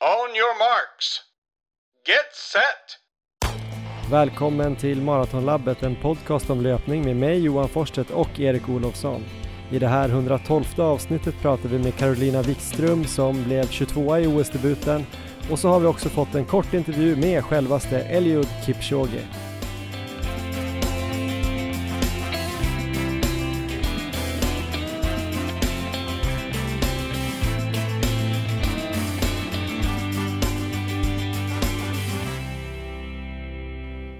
On your marks. Get set! Välkommen till Maratonlabbet, en podcast om löpning med mig Johan Forsstedt och Erik Olofsson. I det här 112 avsnittet pratar vi med Carolina Wikström som blev 22 i OS-debuten och så har vi också fått en kort intervju med självaste Eliud Kipchoge.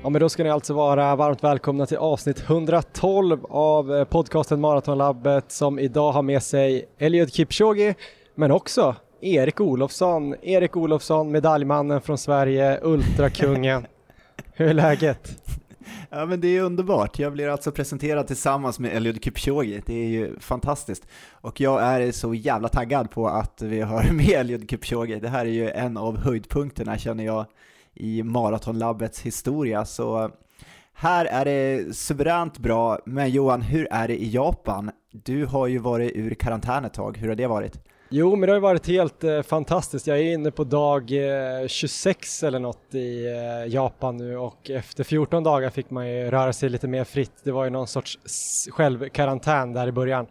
Ja men då ska ni alltså vara varmt välkomna till avsnitt 112 av eh, podcasten Maratonlabbet som idag har med sig Eliud Kipchoge men också Erik Olofsson. Erik Olofsson, medaljmannen från Sverige, ultrakungen. Hur är läget? Ja men det är underbart. Jag blir alltså presenterad tillsammans med Eliud Kipchoge. Det är ju fantastiskt. Och jag är så jävla taggad på att vi har med Eliud Kipchoge. Det här är ju en av höjdpunkterna känner jag i Maratonlabbets historia. Så här är det suveränt bra. Men Johan, hur är det i Japan? Du har ju varit ur karantän ett tag. Hur har det varit? Jo, men det har ju varit helt eh, fantastiskt. Jag är inne på dag eh, 26 eller något i eh, Japan nu och efter 14 dagar fick man ju röra sig lite mer fritt. Det var ju någon sorts självkarantän där i början.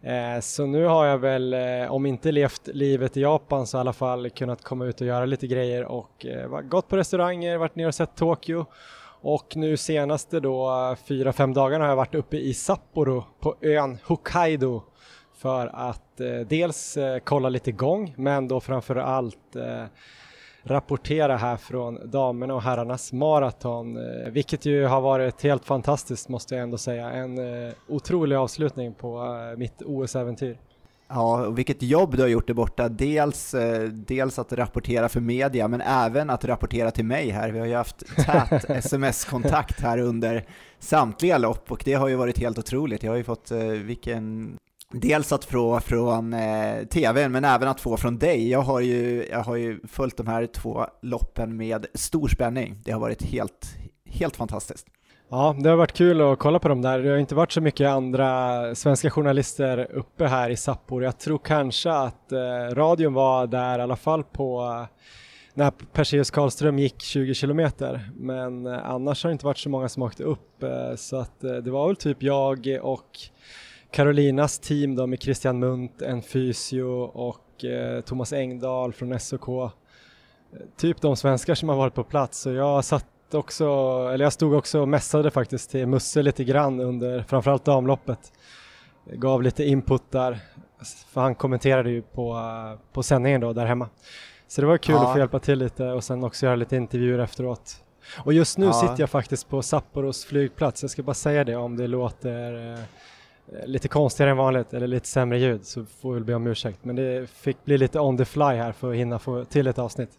Eh, så nu har jag väl, eh, om inte levt livet i Japan så i alla fall kunnat komma ut och göra lite grejer och eh, gått på restauranger, varit ner och sett Tokyo. Och nu senaste då fyra, fem dagarna har jag varit uppe i Sapporo på ön Hokkaido för att dels kolla lite gång men då framför allt rapportera här från damerna och herrarnas maraton, eh, vilket ju har varit helt fantastiskt måste jag ändå säga. En eh, otrolig avslutning på eh, mitt OS-äventyr. Ja, och vilket jobb du har gjort där borta. Dels, dels att rapportera för media, men även att rapportera till mig här. Vi har ju haft tät sms-kontakt här under samtliga lopp och det har ju varit helt otroligt. Jag har ju fått, vilken Dels att få från eh, TVn, men även att få från dig. Jag har, ju, jag har ju följt de här två loppen med stor spänning. Det har varit helt, helt fantastiskt. Ja, det har varit kul att kolla på dem där. Det har inte varit så mycket andra svenska journalister uppe här i Sapporo. Jag tror kanske att eh, radion var där i alla fall på eh, när Perseus Karlström gick 20 kilometer. Men eh, annars har det inte varit så många som åkte upp. Eh, så att eh, det var väl typ jag och Carolinas team då med Christian Munt, en fysio och eh, Thomas Engdahl från SOK. Eh, typ de svenskar som har varit på plats så jag satt också, eller jag stod också och mässade faktiskt till Musse lite grann under framförallt damloppet. Gav lite input där, för han kommenterade ju på, på sändningen då där hemma. Så det var kul ja. att få hjälpa till lite och sen också göra lite intervjuer efteråt. Och just nu ja. sitter jag faktiskt på Sapporos flygplats, jag ska bara säga det om det låter eh, Eh, Eh, lite konstigare än vanligt eller lite sämre ljud så får vi väl be om ursäkt. Men det fick bli lite on the fly här för att hinna få till ett avsnitt.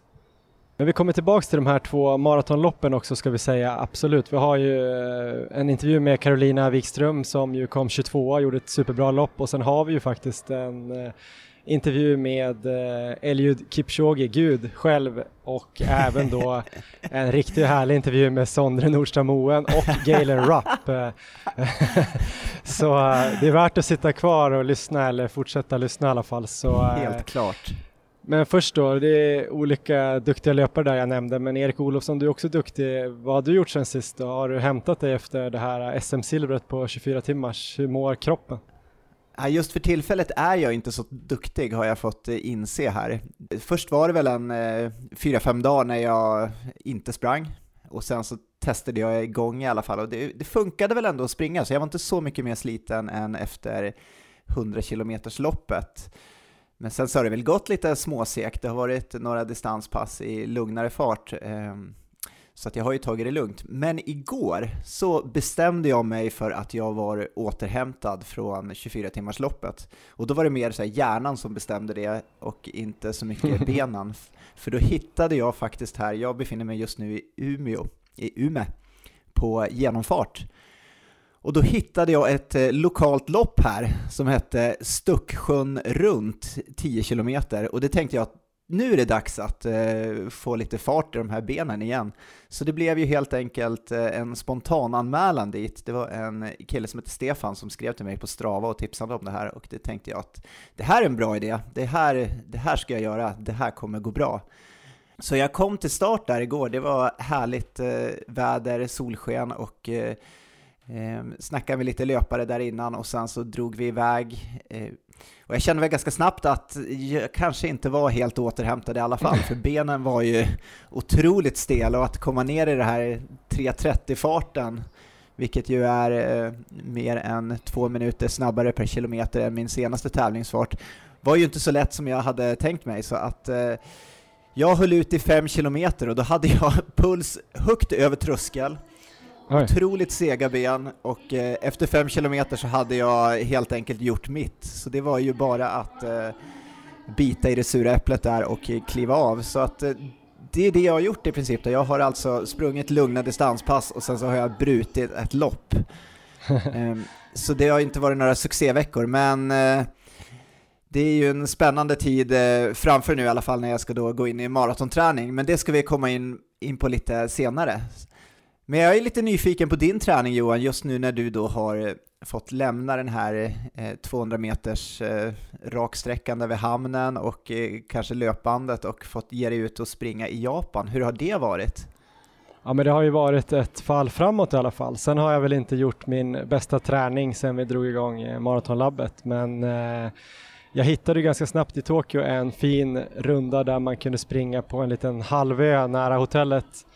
Men vi kommer tillbaks till de här två maratonloppen också ska vi säga, absolut. Vi har ju eh, en intervju med Carolina Wikström som ju kom 22 och gjorde ett superbra lopp och sen har vi ju faktiskt en eh, intervju med eh, Eliud Kipchoge, Gud själv och även då en riktigt härlig intervju med Sondre Nordström Moen och Galen Rupp. så eh, det är värt att sitta kvar och lyssna eller fortsätta lyssna i alla fall. Så, eh, Helt klart. Men först då, det är olika duktiga löpare där jag nämnde, men Erik Olofsson, du är också duktig. Vad har du gjort sen sist då? Har du hämtat dig efter det här SM-silvret på 24 timmars? Hur mår kroppen? Just för tillfället är jag inte så duktig har jag fått eh, inse här. Först var det väl en eh, fyra, fem dagar när jag inte sprang och sen så testade jag igång i alla fall och det, det funkade väl ändå att springa så jag var inte så mycket mer sliten än efter 100 km loppet. Men sen så har det väl gått lite småsekt, det har varit några distanspass i lugnare fart. Ehm, så att jag har ju tagit det lugnt. Men igår så bestämde jag mig för att jag var återhämtad från 24-timmarsloppet. Och då var det mer så hjärnan som bestämde det och inte så mycket benen. För då hittade jag faktiskt här, jag befinner mig just nu i Umeå, i Ume, på genomfart. Och då hittade jag ett eh, lokalt lopp här som hette Stucksjön runt 10 km och det tänkte jag att nu är det dags att eh, få lite fart i de här benen igen. Så det blev ju helt enkelt eh, en spontan anmälan dit. Det var en kille som heter Stefan som skrev till mig på Strava och tipsade om det här och det tänkte jag att det här är en bra idé, det här, det här ska jag göra, det här kommer gå bra. Så jag kom till start där igår, det var härligt eh, väder, solsken och eh, eh, snackade med lite löpare där innan och sen så drog vi iväg. Eh, och jag kände väl ganska snabbt att jag kanske inte var helt återhämtad i alla fall, för benen var ju otroligt stela och att komma ner i det här 3.30-farten, vilket ju är eh, mer än två minuter snabbare per kilometer än min senaste tävlingsfart, var ju inte så lätt som jag hade tänkt mig. Så att eh, jag höll ut i fem kilometer och då hade jag puls högt över tröskel, Oj. otroligt sega ben och eh, efter fem kilometer så hade jag helt enkelt gjort mitt. Så det var ju bara att eh, bita i det sura äpplet där och kliva av. Så att eh, det är det jag har gjort i princip. Jag har alltså sprungit lugna distanspass och sen så har jag brutit ett lopp. Ehm, så det har inte varit några succéveckor, men eh, det är ju en spännande tid eh, framför nu i alla fall när jag ska då gå in i maratonträning, men det ska vi komma in, in på lite senare. Men jag är lite nyfiken på din träning Johan, just nu när du då har eh, fått lämna den här eh, 200 meters eh, raksträckan över hamnen och kanske löpbandet och fått ge dig ut och springa i Japan. Hur har det varit? Ja men det har ju varit ett fall framåt i alla fall. Sen har jag väl inte gjort min bästa träning sen vi drog igång maratonlabbet men jag hittade ganska snabbt i Tokyo en fin runda där man kunde springa på en liten halvö nära hotellet.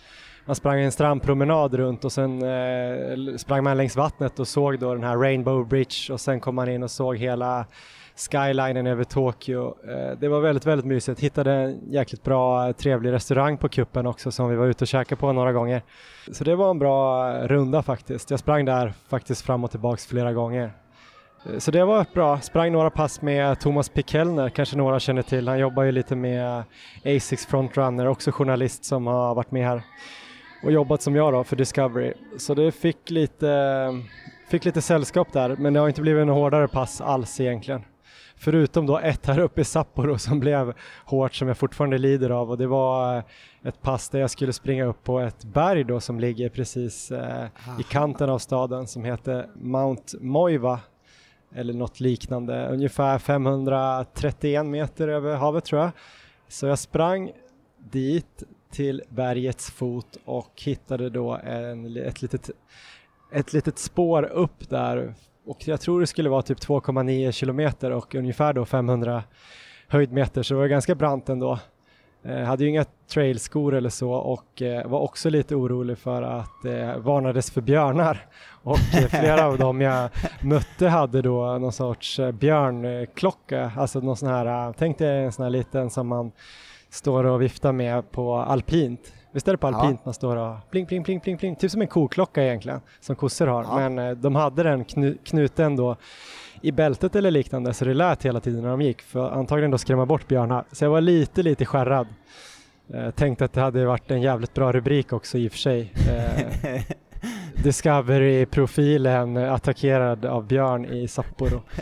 Man sprang en strandpromenad runt och sen eh, sprang man längs vattnet och såg då den här Rainbow Bridge och sen kom man in och såg hela skylinen över Tokyo. Eh, det var väldigt, väldigt mysigt. Hittade en jäkligt bra, eh, trevlig restaurang på kuppen också som vi var ute och käkade på några gånger. Så det var en bra eh, runda faktiskt. Jag sprang där faktiskt fram och tillbaks flera gånger. Eh, så det var bra. Sprang några pass med Thomas Pikelner, kanske några känner till. Han jobbar ju lite med Asics Frontrunner, också journalist som har varit med här och jobbat som jag då för Discovery. Så det fick lite, fick lite sällskap där, men det har inte blivit en hårdare pass alls egentligen. Förutom då ett här uppe i Sapporo som blev hårt som jag fortfarande lider av och det var ett pass där jag skulle springa upp på ett berg då som ligger precis eh, i kanten av staden som heter Mount Moiva eller något liknande, ungefär 531 meter över havet tror jag. Så jag sprang dit till bergets fot och hittade då en, ett, litet, ett litet spår upp där och jag tror det skulle vara typ 2,9 kilometer och ungefär då 500 höjdmeter så det var ganska brant ändå. Jag hade ju inga trailskor eller så och eh, var också lite orolig för att det eh, varnades för björnar. Och eh, flera av dem jag mötte hade då någon sorts björnklocka, alltså någon sån här, tänk dig en sån här liten som man står och viftar med på alpint. Visst är det på alpint ja. man står och pling, pling, pling, pling, pling, typ som en koklocka egentligen, som kossor har. Ja. Men de hade den knu knuten då i bältet eller liknande så det lät hela tiden när de gick för antagligen då skrämma bort björnar. Så jag var lite, lite skärrad. Eh, tänkte att det hade varit en jävligt bra rubrik också i och för sig. Eh, Discovery-profilen attackerad av björn i Sapporo.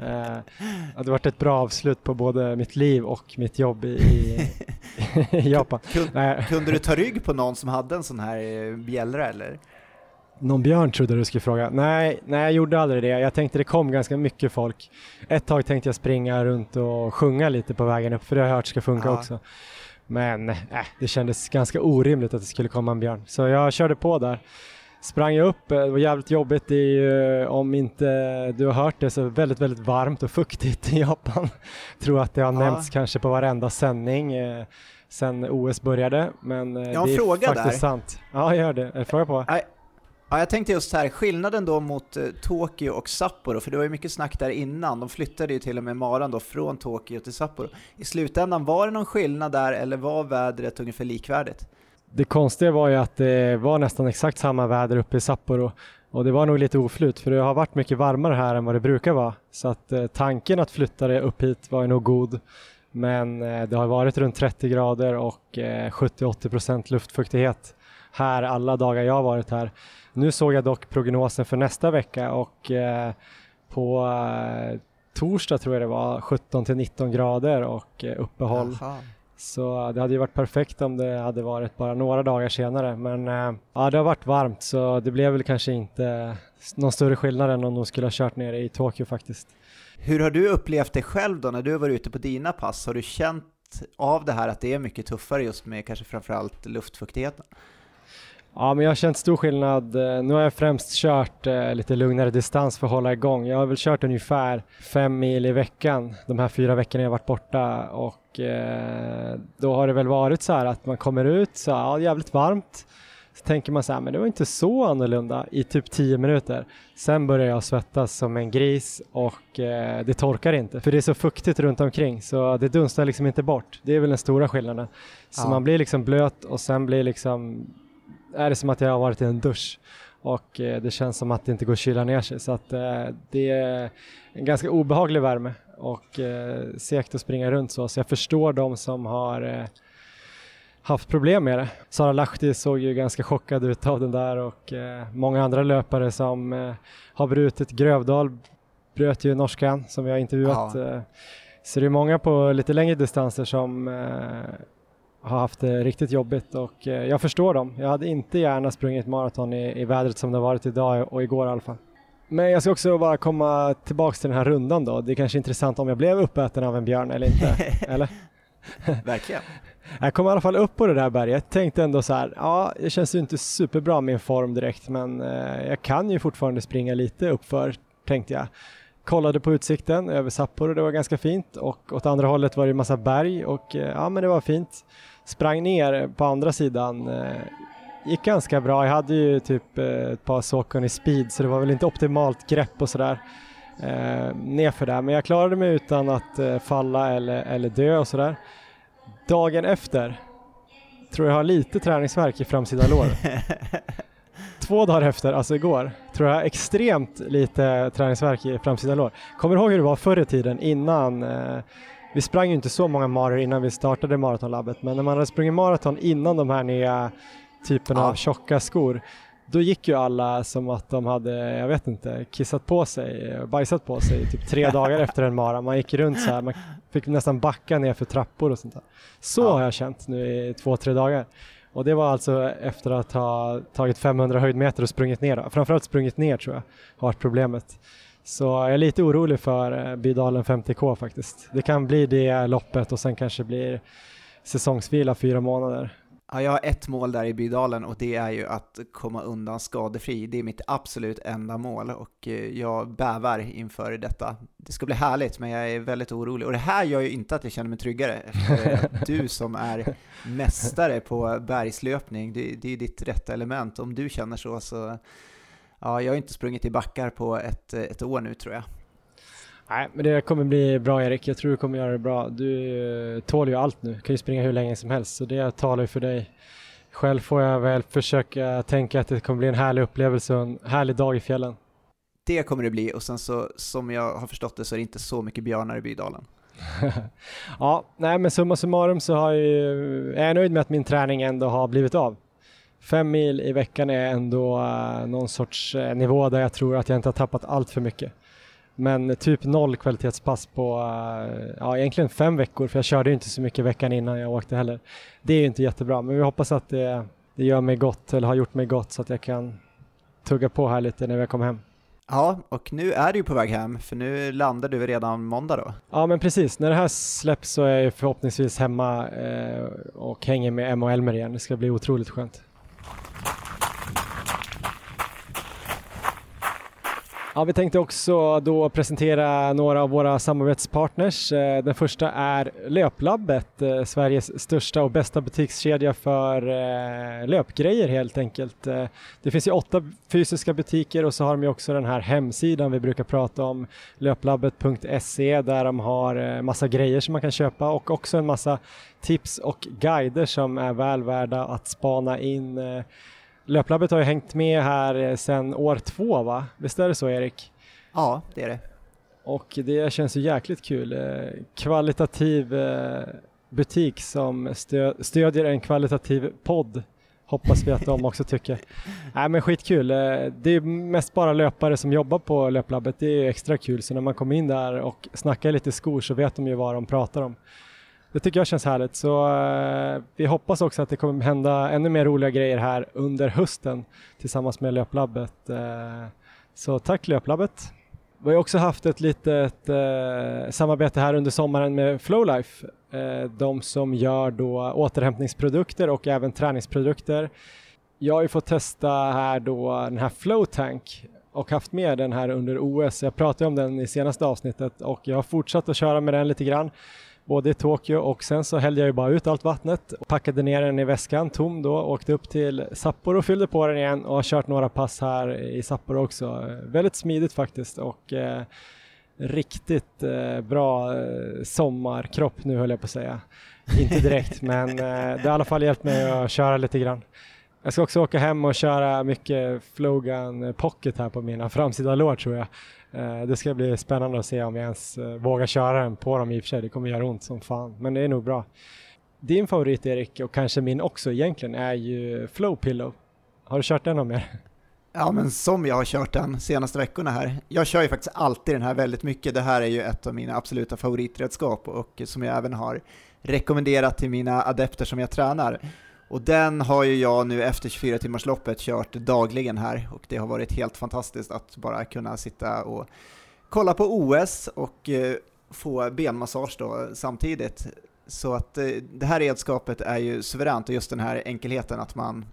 Eh, det hade varit ett bra avslut på både mitt liv och mitt jobb i, i Japan. Kunde, kunde du ta rygg på någon som hade en sån här eh, bjällra eller? Någon björn trodde du skulle fråga. Nej, nej, jag gjorde aldrig det. Jag tänkte det kom ganska mycket folk. Ett tag tänkte jag springa runt och sjunga lite på vägen upp, för det har jag hört ska funka ja. också. Men äh, det kändes ganska orimligt att det skulle komma en björn. Så jag körde på där. Sprang jag upp, det var jävligt jobbigt. Det är ju, om inte du har hört det, så väldigt, väldigt varmt och fuktigt i Japan. Tror att det har ja. nämnts kanske på varenda sändning eh, sen OS började. Men eh, jag har det är fråga faktiskt där. sant. Ja, gör det. Fråga på? I Ja, jag tänkte just här, skillnaden då mot eh, Tokyo och Sapporo, för det var ju mycket snack där innan, de flyttade ju till och med maran då från Tokyo till Sapporo. I slutändan, var det någon skillnad där eller var vädret ungefär likvärdigt? Det konstiga var ju att det var nästan exakt samma väder uppe i Sapporo och det var nog lite oflyt för det har varit mycket varmare här än vad det brukar vara. Så att eh, tanken att flytta det upp hit var ju nog god. Men eh, det har varit runt 30 grader och eh, 70-80% luftfuktighet här alla dagar jag har varit här. Nu såg jag dock prognosen för nästa vecka och eh, på eh, torsdag tror jag det var 17 till 19 grader och eh, uppehåll. Aha. Så det hade ju varit perfekt om det hade varit bara några dagar senare. Men eh, ja, det har varit varmt så det blev väl kanske inte någon större skillnad än om de skulle ha kört ner i Tokyo faktiskt. Hur har du upplevt det själv då när du var ute på dina pass? Har du känt av det här att det är mycket tuffare just med kanske framförallt luftfuktigheten? Ja, men jag har känt stor skillnad. Eh, nu har jag främst kört eh, lite lugnare distans för att hålla igång. Jag har väl kört ungefär fem mil i veckan de här fyra veckorna jag varit borta och eh, då har det väl varit så här att man kommer ut så ja, jävligt varmt. Så tänker man så här, men det var inte så annorlunda i typ tio minuter. Sen börjar jag svettas som en gris och eh, det torkar inte för det är så fuktigt runt omkring så det dunstar liksom inte bort. Det är väl den stora skillnaden. Så Ja. man blir liksom blöt och sen blir liksom är det som att jag har varit i en dusch och eh, det känns som att det inte går att kyla ner sig så att eh, det är en ganska obehaglig värme och eh, segt att springa runt så så jag förstår de som har eh, haft problem med det. Sara Lahti såg ju ganska chockad ut av den där och eh, många andra löpare som eh, har brutit. Grövdal bröt ju norskan som vi har intervjuat. Ja. Så det är många på lite längre distanser som har haft det riktigt jobbigt och eh, jag förstår dem. Jag hade inte gärna sprungit maraton i, i vädret som det har varit idag och igår i alla fall. Men jag ska också bara komma tillbaks till den här rundan då. Det är kanske intressant om jag blev uppäten av en björn eller inte. eller? Verkligen. Jag kom i alla fall upp på det där berget. Tänkte ändå så här, ja, det känns ju inte superbra min form direkt, men eh, jag kan ju fortfarande springa lite uppför, tänkte jag. Kollade på utsikten över Sapporo, det var ganska fint och åt andra hållet var det massa berg och eh, ja, men det var fint. Sprang ner på andra sidan, eh, gick ganska bra. Jag hade ju typ eh, ett par Saucony i speed, så det var väl inte optimalt grepp och sådär eh, nerför där, men jag klarade mig utan att falla eller, eller dö och sådär. Dagen efter tror jag har lite träningsvärk i framsida lår. Två dagar efter, alltså igår, tror jag extremt lite träningsvärk i framsida lår. Kommer du ihåg hur det var förr i tiden innan eh, vi sprang ju inte så många maror innan vi startade maratonlabbet, men när man hade sprungit maraton innan de här nya typerna Ja. av tjocka skor, då gick ju alla som att de hade, jag vet inte, kissat på sig, bajsat på sig typ tre dagar efter en mara. Man gick runt så här, man fick nästan backa ner för trappor och sånt där. Så Ja. har jag känt nu i två, tre dagar. Och det var alltså efter att ha tagit 500 höjdmeter och sprungit ner. Framförallt sprungit ner tror jag har varit problemet. Så jag är lite orolig för eh, Bydalen 50K faktiskt. Det kan bli det loppet och sen kanske blir säsongsvila fyra månader. Ja, jag har ett mål där i Bydalen och det är ju att komma undan skadefri. Det är mitt absolut enda mål och eh, jag bävar inför detta. Det ska bli härligt men jag är väldigt orolig och det här gör ju inte att jag känner mig tryggare. Du som är mästare på bergslöpning, det, det är ditt rätta element. Om du känner så så, ja, jag har inte sprungit i backar på ett, ett år nu tror jag. Nej, men det kommer bli bra Erik. Jag tror du kommer göra det bra. Du eh, tål ju allt nu. Kan ju springa hur länge som helst, så det talar ju för dig. Själv får jag väl försöka tänka att det kommer bli en härlig upplevelse och en härlig dag i fjällen. Det kommer det bli och sen så som jag har förstått det så är det inte så mycket björnar i Bydalen. ja, nej men summa summarum så har jag ju, är jag nöjd med att min träning ändå har blivit av. Fem mil i veckan är ändå uh, någon sorts eh, nivå där jag tror att jag inte har tappat allt för mycket. Men typ noll kvalitetspass på, eh, ja egentligen fem veckor för jag körde ju inte så mycket veckan innan jag åkte heller. Det är ju inte jättebra men vi hoppas att det, det gör mig gott eller har gjort mig gott så att jag kan tugga på här lite när jag kommer hem. Ja, och nu är du ju på väg hem, för nu landar du redan måndag då. Ja men precis, när det här släpps så är jag förhoppningsvis hemma eh, och hänger med Emma och Elmer igen. Det ska bli otroligt skönt. Ja, vi tänkte också då presentera några av våra samarbetspartners. Eh, den första är Löplabbet, eh, Sveriges största och bästa butikskedja för eh, löpgrejer helt enkelt. Det finns ju åtta fysiska butiker och så har de ju också den här hemsidan vi brukar prata om, löplabbet.se där de har massa grejer som man kan köpa och också en massa tips och guider som är väl värda att spana in. Löplabbet har ju hängt med här sedan år två va? Visst är det så Erik? Ja, det är det. Och det känns ju jäkligt kul. Eh, Kvalitativ eh, butik som stö stödjer en kvalitativ podd. Hoppas vi att de också tycker. Nej men skitkul. Eh, Det är mest bara löpare som jobbar på Löplabbet. Det är extra kul. Så när man kommer in där och snackar lite skor så vet de ju vad de pratar om. Det tycker jag känns härligt. Så eh, vi hoppas också att det kommer hända ännu mer roliga grejer här under hösten tillsammans med Löplabbet. Eh, så tack Löplabbet! Vi har också haft ett litet eh, samarbete här under sommaren med Flowlife. Eh, de som gör då återhämtningsprodukter och även träningsprodukter. Jag har ju fått testa här då den här Flowtank och haft med den här under OS. Jag pratade om den i senaste avsnittet och jag har fortsatt att köra med den lite grann både i Tokyo och sen så hällde jag ju bara ut allt vattnet och packade ner den i väskan tom då, åkte upp till Sapporo och fyllde på den igen och har kört några pass här i Sapporo också. Väldigt smidigt faktiskt och eh, riktigt eh, bra eh, sommarkropp nu höll jag på att säga. Inte direkt men eh, det har i alla fall hjälpt mig att köra lite grann. Jag ska också åka hem och köra mycket Flogan Pocket här på mina framsida lår tror jag. Eh, det ska bli spännande att se om jag ens eh, vågar köra den på dem i och för sig. Det kommer göra ont som fan, men det är nog bra. Din favorit Erik, och kanske min också egentligen, är ju Flow Pillow. Har du kört den någon mer? Ja, men som jag har kört den senaste veckorna här. Jag kör ju faktiskt alltid den här väldigt mycket. Det här är ju ett av mina absoluta favoritredskap och som jag även har rekommenderat till mina adepter som jag tränar. Och den har ju jag nu efter 24 timmars loppet kört dagligen här och det har varit helt fantastiskt att bara kunna sitta och kolla på OS och eh, få benmassage då samtidigt. Så att eh, det här redskapet är ju suveränt och just den här enkelheten att man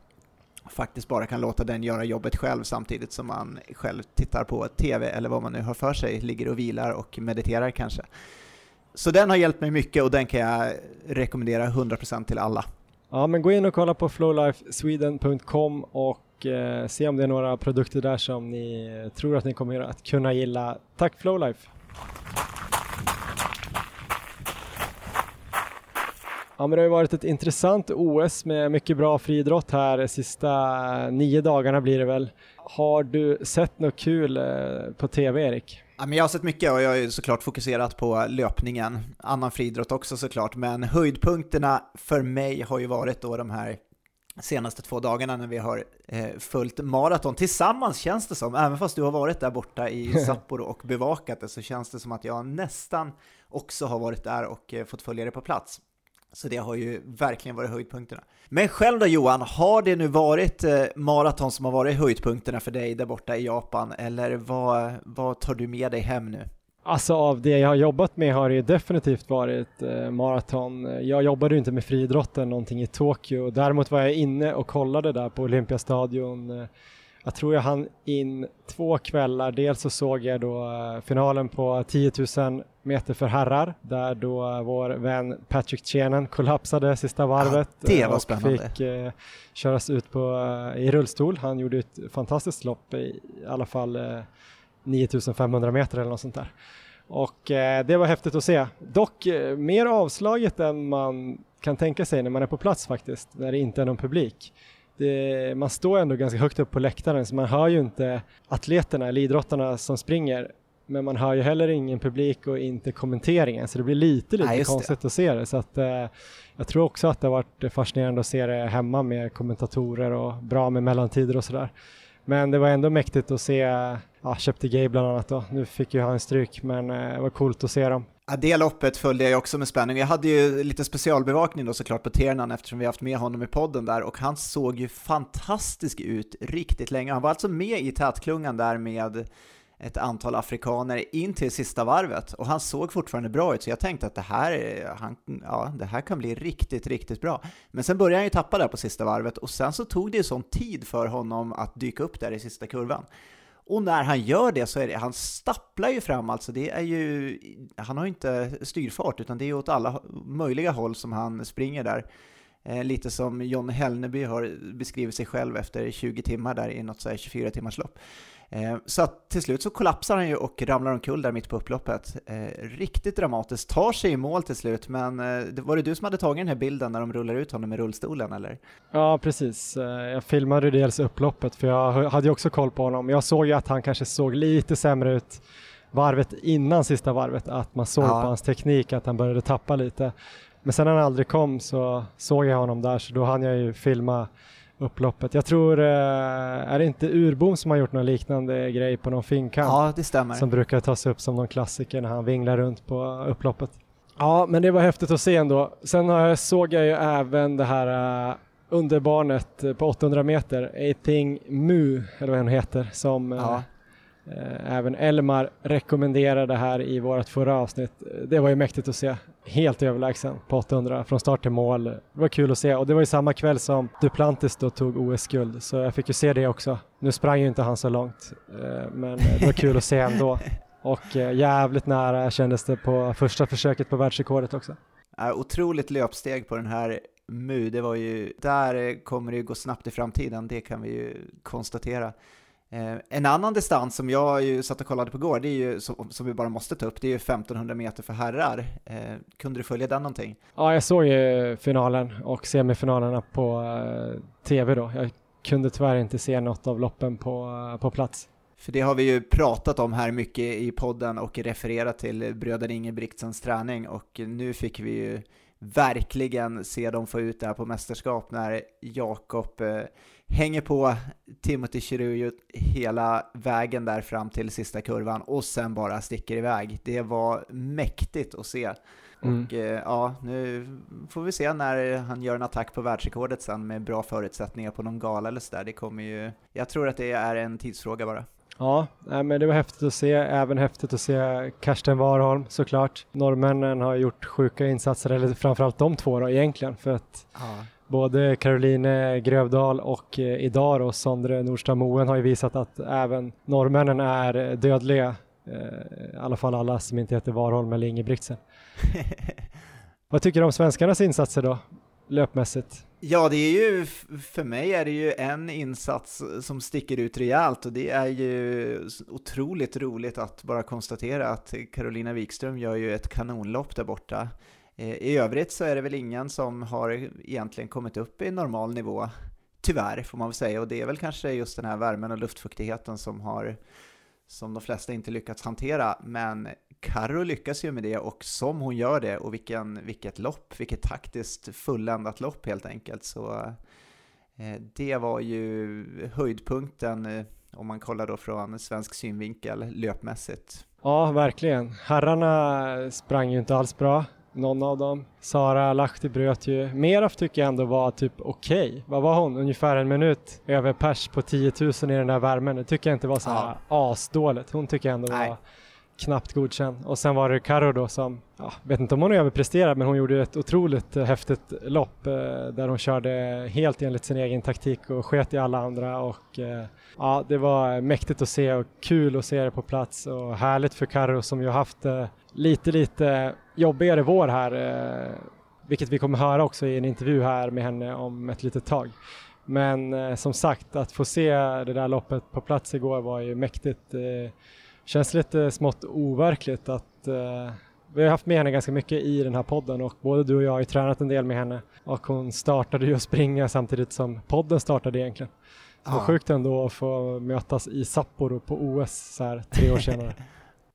faktiskt bara kan låta den göra jobbet själv samtidigt som man själv tittar på TV eller vad man nu har för sig, ligger och vilar och mediterar kanske. Så den har hjälpt mig mycket och den kan jag rekommendera 100% till alla. Ja, men gå in och kolla på flowlifesweden.com och eh, se om det är några produkter där som ni tror att ni kommer att kunna gilla. Tack Flowlife! Ja, men det har ju varit ett intressant OS med mycket bra friidrott här de sista nio dagarna blir det väl. Har du sett något kul eh, på TV, Erik? Ja, men jag har sett mycket och jag har ju såklart fokuserat på löpningen, annan friidrott också såklart, men höjdpunkterna för mig har ju varit då de här senaste två dagarna när vi har eh, följt maraton tillsammans känns det som, även fast du har varit där borta i Sapporo och bevakat det så känns det som att jag nästan också har varit där och eh, fått följa det på plats. Så det har ju verkligen varit höjdpunkterna. Men själv då Johan, har det nu varit eh, maraton som har varit höjdpunkterna för dig där borta i Japan eller vad, vad tar du med dig hem nu? Alltså av det jag har jobbat med har det definitivt varit eh, maraton. Jag jobbade ju inte med friidrotten någonting i Tokyo. Däremot var jag inne och kollade där på Olympiastadion eh, jag tror jag hann in två kvällar. Dels så såg jag då eh, finalen på 10 000 meter för herrar där då vår vän Patrick Chenen kollapsade sista varvet ja, det var och spännande. fick eh, köras ut på, eh, i rullstol. Han gjorde ett fantastiskt lopp i, i alla fall eh, 9500 meter eller något sånt där. Och eh, det var häftigt att se. Dock eh, mer avslaget än man kan tänka sig när man är på plats faktiskt, när det inte är någon publik det, man står ändå ganska högt upp på läktaren så man hör ju inte atleterna eller idrottarna som springer men man hör ju heller ingen publik och inte kommenteringen så det blir lite, lite Nej, konstigt det. att se det. Så att, eh, jag tror också att det har varit fascinerande att se det hemma med kommentatorer och bra med mellantider och sådär. Men det var ändå mäktigt att se, ja, Gay bland annat då. Nu fick ju han stryk men eh, det var coolt att se dem. Ja, det loppet följde jag också med spänning. Jag hade ju lite specialbevakning då såklart på Ternan eftersom vi haft med honom i podden där och han såg ju fantastisk ut riktigt länge. Han var alltså med i tätklungan där med ett antal afrikaner in till sista varvet och han såg fortfarande bra ut så jag tänkte att det här, han, ja, det här kan bli riktigt, riktigt bra. Men sen började han ju tappa där på sista varvet och sen så tog det ju sån tid för honom att dyka upp där i sista kurvan. Och när han gör det så är det, han stapplar ju fram alltså, det är ju, han har ju inte styrfart utan det är åt alla möjliga håll som han springer där. Eh, lite som John Hellneby har beskrivit sig själv efter 20 timmar där i något så 24 timmars lopp. Eh, så att till slut så kollapsar han ju och ramlar omkull där mitt på upploppet. Eh, riktigt dramatiskt, tar sig i mål till slut, men eh, var det du som hade tagit den här bilden när de rullar ut honom i rullstolen eller? Ja, precis. Jag filmade dels upploppet för jag hade ju också koll på honom. Jag såg ju att han kanske såg lite sämre ut varvet innan sista varvet, att man såg ja. på hans teknik att han började tappa lite. Men sen när han aldrig kom så såg jag honom där, så då hann jag ju filma upploppet. Jag tror, eh, är det inte Urbom som har gjort någon liknande grej på någon finkamp? Ja, det stämmer. Som brukar tas upp som någon klassiker när han vinglar runt på upploppet. Ja, men det var häftigt att se ändå. Sen såg jag ju även det här uh, underbarnet på 800 meter, Athing Mu, eller vad hon heter, som ja. Uh, även Elmar rekommenderade här i vårt förra avsnitt. Det var ju mäktigt att se. Helt överlägsen på 800 från start till mål. Det var kul att se och det var ju samma kväll som Duplantis då tog OS-guld så jag fick ju se det också. Nu sprang ju inte han så långt uh, men det var kul att se ändå. Och eh, jävligt nära kändes det på första försöket på världsrekordet också. Otroligt löpsteg på den här MU, det var ju, där kommer det ju gå snabbt i framtiden, det kan vi ju konstatera. Eh, en annan distans som jag ju satt och kollade på igår, det är ju, som, som, vi bara måste ta upp, det är ju 1500 meter för herrar. Eh, kunde du följa den någonting? Ja, jag såg ju finalen och semifinalerna på eh, tv då. Jag kunde tyvärr inte se något av loppen på, eh, på plats. För det har vi ju pratat om här mycket i podden och refererat till bröderna Ingebrigtsens träning och nu fick vi ju verkligen se dem få ut det här på mästerskap när Jakob eh, hänger på Timothy Chirujo hela vägen där fram till sista kurvan och sen bara sticker iväg. Det var mäktigt att se. Mm. Och eh, ja, nu får vi se när han gör en attack på världsrekordet sen med bra förutsättningar på någon gala eller sådär. Det kommer ju, jag tror att det är en tidsfråga bara. Ja, men det var häftigt att se. Även häftigt att se Karsten Warholm såklart. Norrmännen har gjort sjuka insatser, eller framförallt de två då egentligen. För att ja. Både Caroline Grövdal och eh, Idar och Sondre Nordström Moen har ju visat att även norrmännen är dödliga. Eh, I alla fall alla som inte heter Warholm eller Ingebrigtsen. Vad tycker du om svenskarnas insatser då, löpmässigt? Ja, det är ju, för mig är det ju en insats som sticker ut rejält och det är ju otroligt roligt att bara konstatera att Carolina Wikström gör ju ett kanonlopp där borta. Eh, I övrigt så är det väl ingen som har egentligen kommit upp i normal nivå, tyvärr får man väl säga, och det är väl kanske just den här värmen och luftfuktigheten som har som de flesta inte lyckats hantera, men Carro lyckas ju med det och som hon gör det och vilken, vilket lopp, vilket taktiskt fulländat lopp helt enkelt. Så eh, det var ju höjdpunkten eh, om man kollar då från svensk synvinkel löpmässigt. Ja, verkligen. Herrarna sprang ju inte alls bra, någon av dem. Sara Lahti bröt ju. Meraf tycker jag ändå var typ okej. Okay. Vad var hon? Ungefär en minut över pers på 10 000 i den där värmen. Det tycker jag inte var så här ja. asdåligt. Hon tycker jag ändå Nej. var knappt godkänd. Och sen var det Karo då som, ja, vet inte om hon överpresterade, men hon gjorde ett otroligt eh, häftigt lopp eh, där hon körde helt enligt sin egen taktik och sket i alla andra och eh, ja, det var mäktigt att se och kul att se det på plats och härligt för Karo som ju haft lite, lite jobbigare vår här, eh, vilket vi kommer höra också i en intervju här med henne om ett litet tag. Men eh, som sagt, att få se det där loppet på plats igår var ju mäktigt känns lite smått overkligt att uh, vi har haft med henne ganska mycket i den här podden och både du och jag har ju tränat en del med henne och hon startade ju att springa samtidigt som podden startade egentligen. Så ja. sjukt ändå att få mötas i Sapporo på OS så här tre år senare.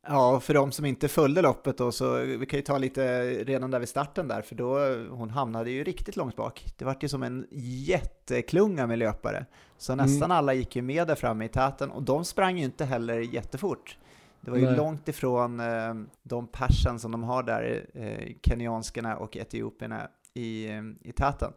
Ja, för de som inte följde loppet då, så vi kan ju ta lite redan där vid starten där, för då hon hamnade ju riktigt långt bak. Det var ju som en jätteklunga med löpare, så mm. nästan mm. alla gick ju med där framme i täten och de sprang ju inte heller jättefort. Det var ju Nej. långt ifrån eh, de persen som de har där, eh, kenyanskarna och etiopierna i, eh, i täten.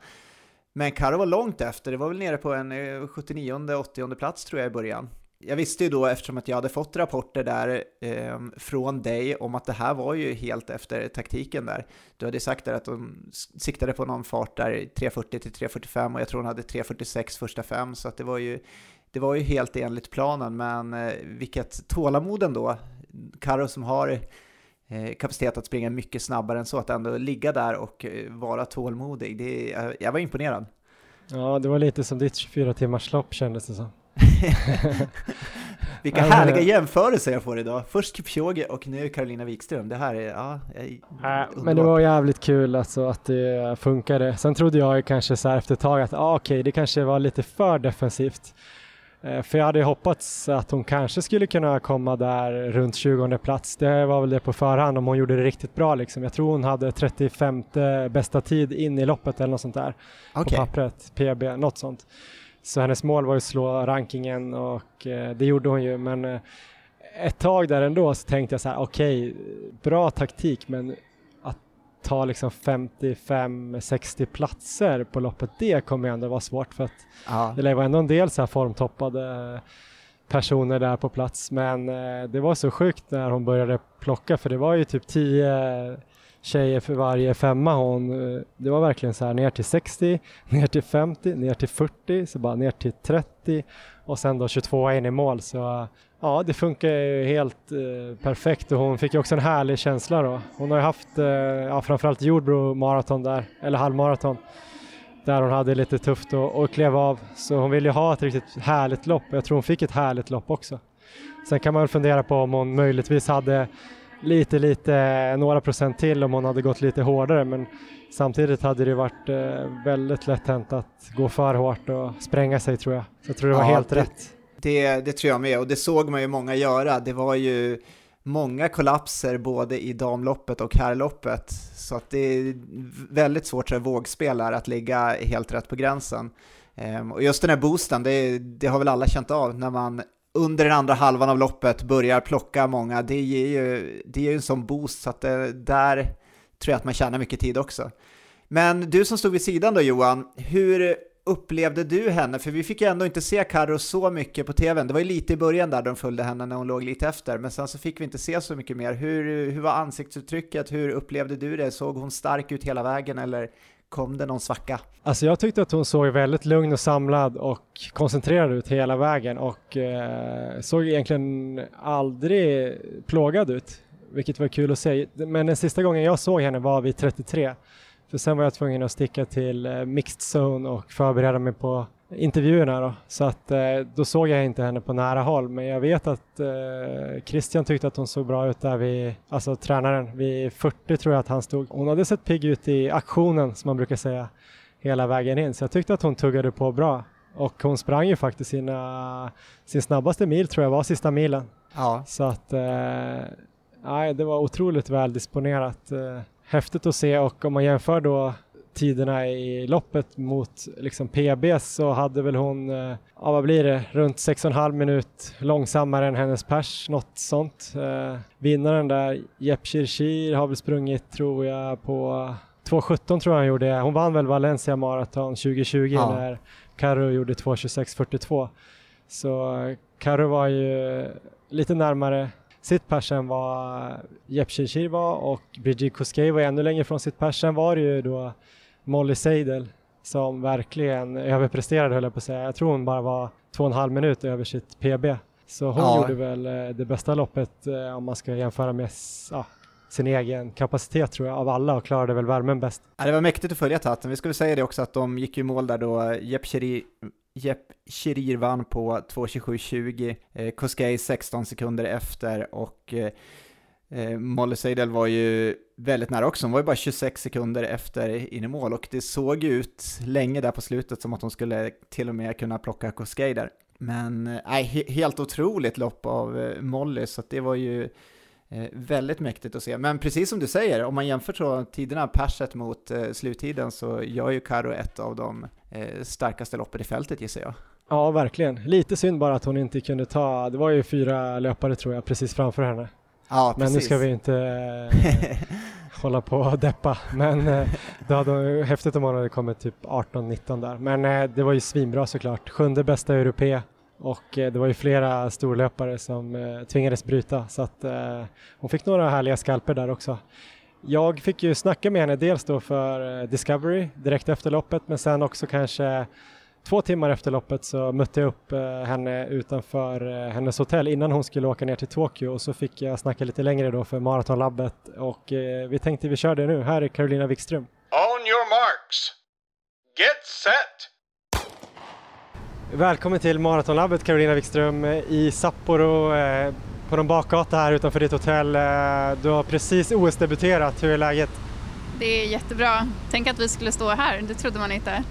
Men Karo var långt efter, det var väl nere på en 79-80 eh, plats tror jag i början jag visste ju då eftersom att jag hade fått rapporter där eh, från dig om att det här var ju helt efter taktiken där. Du hade sagt där att de siktade på någon fart där 340 till 345 och jag tror hon hade 346 första fem så att det var ju det var ju helt enligt planen men eh, vilket tålamod ändå. Karo som har eh, kapacitet att springa mycket snabbare än så, att ändå ligga där och eh, vara tålmodig. Det, jag var imponerad. Ja, det var lite som ditt 24 timmars lopp kändes det som. Vilka ja, härliga jämförelser jag får idag. Först Kipchoge och nu Carolina Wikström. Det här är, ja, är äh, Men det var jävligt kul alltså att det funkade. Sen trodde jag kanske så här efter ett tag att ah, okej, okay, det kanske var lite för defensivt. Eh, för jag hade hoppats att hon kanske skulle kunna komma där runt 20 plats. Det var väl det på förhand om hon gjorde det riktigt bra liksom. Jag tror hon hade 35 bästa tid in i loppet eller något sånt där. Okay. På pappret, PB, något sånt. Så hennes mål var ju att slå rankingen och eh, det gjorde hon ju men eh, ett tag där ändå så tänkte jag så här okej, okay, bra taktik men att ta liksom 55-60 platser på loppet, det kommer ju ändå vara svårt för att Ja. det var ändå en del så här formtoppade personer där på plats men eh, det var så sjukt när hon började plocka för det var ju typ 10 tjejer för varje femma hon, eh, det var verkligen så här ner till 60, ner till 50, ner till 40, så bara ner till 30 och sen då 22 in i mål så ja det funkar ju helt eh, perfekt och hon fick ju också en härlig känsla då. Hon har ju haft eh, ja, framförallt Jordbro maraton där, eller halvmaraton där hon hade lite tufft och, och klev av. Så hon ville ju ha ett riktigt härligt lopp och jag tror hon fick ett härligt lopp också. Sen kan man väl fundera på om hon möjligtvis hade lite, lite, några procent till om hon hade gått lite hårdare men samtidigt hade det varit eh, väldigt lätt hänt att gå för hårt och spränga sig tror jag. Så jag tror det var Ja, helt det- rätt. Det, det tror jag med, och det såg man ju många göra. Det var ju många kollapser både i damloppet och herrloppet. Så att det är väldigt svårt så här vågspel här att ligga helt rätt på gränsen. Ehm, och just den här boosten, det, det har väl alla känt av när man under den andra halvan av loppet börjar plocka många. Det ger ju, det ger ju en sån boost så att det, där tror jag att man tjänar mycket tid också. Men du som stod vid sidan då Johan, hur upplevde du henne? För vi fick ju ändå inte se Karo så mycket på tvn. Det var ju lite i början där de följde henne när hon låg lite efter, men sen så fick vi inte se så mycket mer. Hur, hur var ansiktsuttrycket? Hur upplevde du det? Såg hon stark ut hela vägen eller kom det någon svacka? Alltså jag tyckte att hon såg väldigt lugn och samlad och koncentrerad ut hela vägen och eh, såg egentligen aldrig plågad ut, vilket var kul att se. Men den sista gången jag såg henne var vid 33, för sen var jag tvungen att sticka till eh, mixed zone och förbereda mig på intervjuerna då. Så att eh, då såg jag inte henne på nära håll, men jag vet att eh, Christian tyckte att hon såg bra ut där vid, alltså tränaren, vid 40 tror jag att han stod. Hon hade sett pigg ut i aktionen som man brukar säga hela vägen in. Så jag tyckte att hon tuggade på bra. Och hon sprang ju faktiskt sina, sin snabbaste mil tror jag var sista milen. Ja, Så att eh, nej, det var otroligt väl disponerat. Häftigt att se och om man jämför då tiderna i loppet mot liksom PB så hade väl hon, eh, ja vad blir det, runt 6,5 minut långsammare än hennes pers, något sånt. Eh, vinnaren där, Jep Shirshir, har väl sprungit tror jag på 2.17 tror jag han gjorde. Hon vann väl Valencia Marathon 2020 Ja. när Karo gjorde 2.26.42. Så eh, Karo var ju lite närmare sitt pers än vad Jep Shirshir var och Brigitte Kosgei var ännu längre från sitt pers. Sen var det ju då Molly Seidel som verkligen överpresterade höll jag på att säga. Jag tror hon bara var två och en halv minut över sitt PB. Så hon Ja. gjorde väl eh, det bästa loppet eh, om man ska jämföra med ja, sin egen kapacitet tror jag av alla och klarade väl värmen bäst. Ja, det var mäktigt att följa Tatten. Vi skulle säga det också att de gick i mål där då Jep Cherir, Jep Cherir vann på 2.27.20, eh, Koskei 16 sekunder efter och eh, eh, Molly Seidel var ju väldigt nära också. Hon var ju bara 26 sekunder efter in i mål och det såg ju ut länge där på slutet som att hon skulle till och med kunna plocka Koskei där. Men eh, nej, he- helt otroligt lopp av eh, Molly så att det var ju Eh, väldigt mäktigt att se. Men precis som du säger, om man jämför så tiderna perset mot eh, sluttiden så gör ju Karo ett av de eh, starkaste loppen i fältet gissar jag. Ja, verkligen. Lite synd bara att hon inte kunde ta, det var ju fyra löpare tror jag precis framför henne. Ja, Men nu ska vi inte eh, hålla på och deppa. Men eh, det hade häftigt om hon hade kommit typ 18-19 där. Men eh, det var ju svinbra såklart. Sjunde bästa europé och eh, det var ju flera storlöpare som eh, tvingades bryta så att eh, hon fick några härliga skalper där också. Jag fick ju snacka med henne dels då för eh, Discovery direkt efter loppet men sen också kanske två timmar efter loppet så mötte jag upp eh, henne utanför eh, hennes hotell innan hon skulle åka ner till Tokyo och så fick jag snacka lite längre då för Maratonlabbet och eh, vi tänkte vi kör det nu. Här är Carolina Wikström. On your marks. Get set. Välkommen till Maratonlabbet Carolina Wikström i Sapporo på någon bakgata här utanför ditt hotell. Du har precis OS-debuterat. Hur är läget? Det är jättebra. Tänk att vi skulle stå här, det trodde man inte.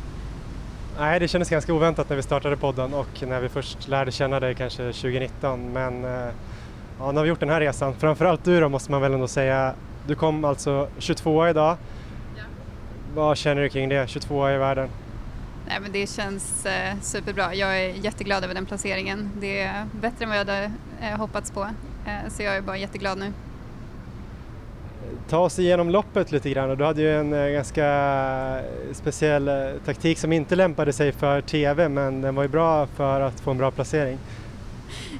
Nej, det kändes ganska oväntat när vi startade podden och när vi först lärde känna dig kanske 2019. Men eh, ja, nu har vi gjort den här resan. Framförallt du då måste man väl ändå säga. Du kom alltså 22 idag. Ja. Vad känner du kring det? 22 i världen? Nej, men det känns eh, superbra. Jag är jätteglad över den placeringen. Det är bättre än vad jag hade eh, hoppats på. Eh, så jag är bara jätteglad nu ta oss igenom loppet lite grann och du hade ju en eh, ganska eh, speciell eh, taktik som inte lämpade sig för TV men den var ju bra för att få en bra placering.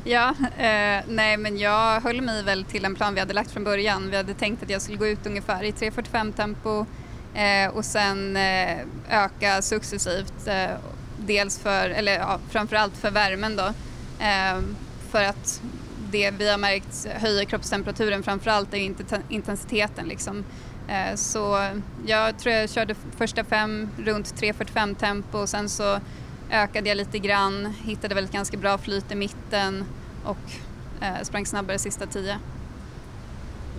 Ja, eh, nej men jag höll mig väl till en plan vi hade lagt från början. Vi hade tänkt att jag skulle gå ut ungefär i 3.45 tempo eh, och sen eh, öka successivt. Eh, dels för, eller ja, framförallt för värmen då. för att det vi har märkt höjer kroppstemperaturen framförallt är intensiteten liksom. Eh, så jag tror jag körde första fem runt 3.45 tempo och sen så ökade jag lite grann, hittade väl ett ganska bra flyt i mitten och eh, sprang snabbare sista tio.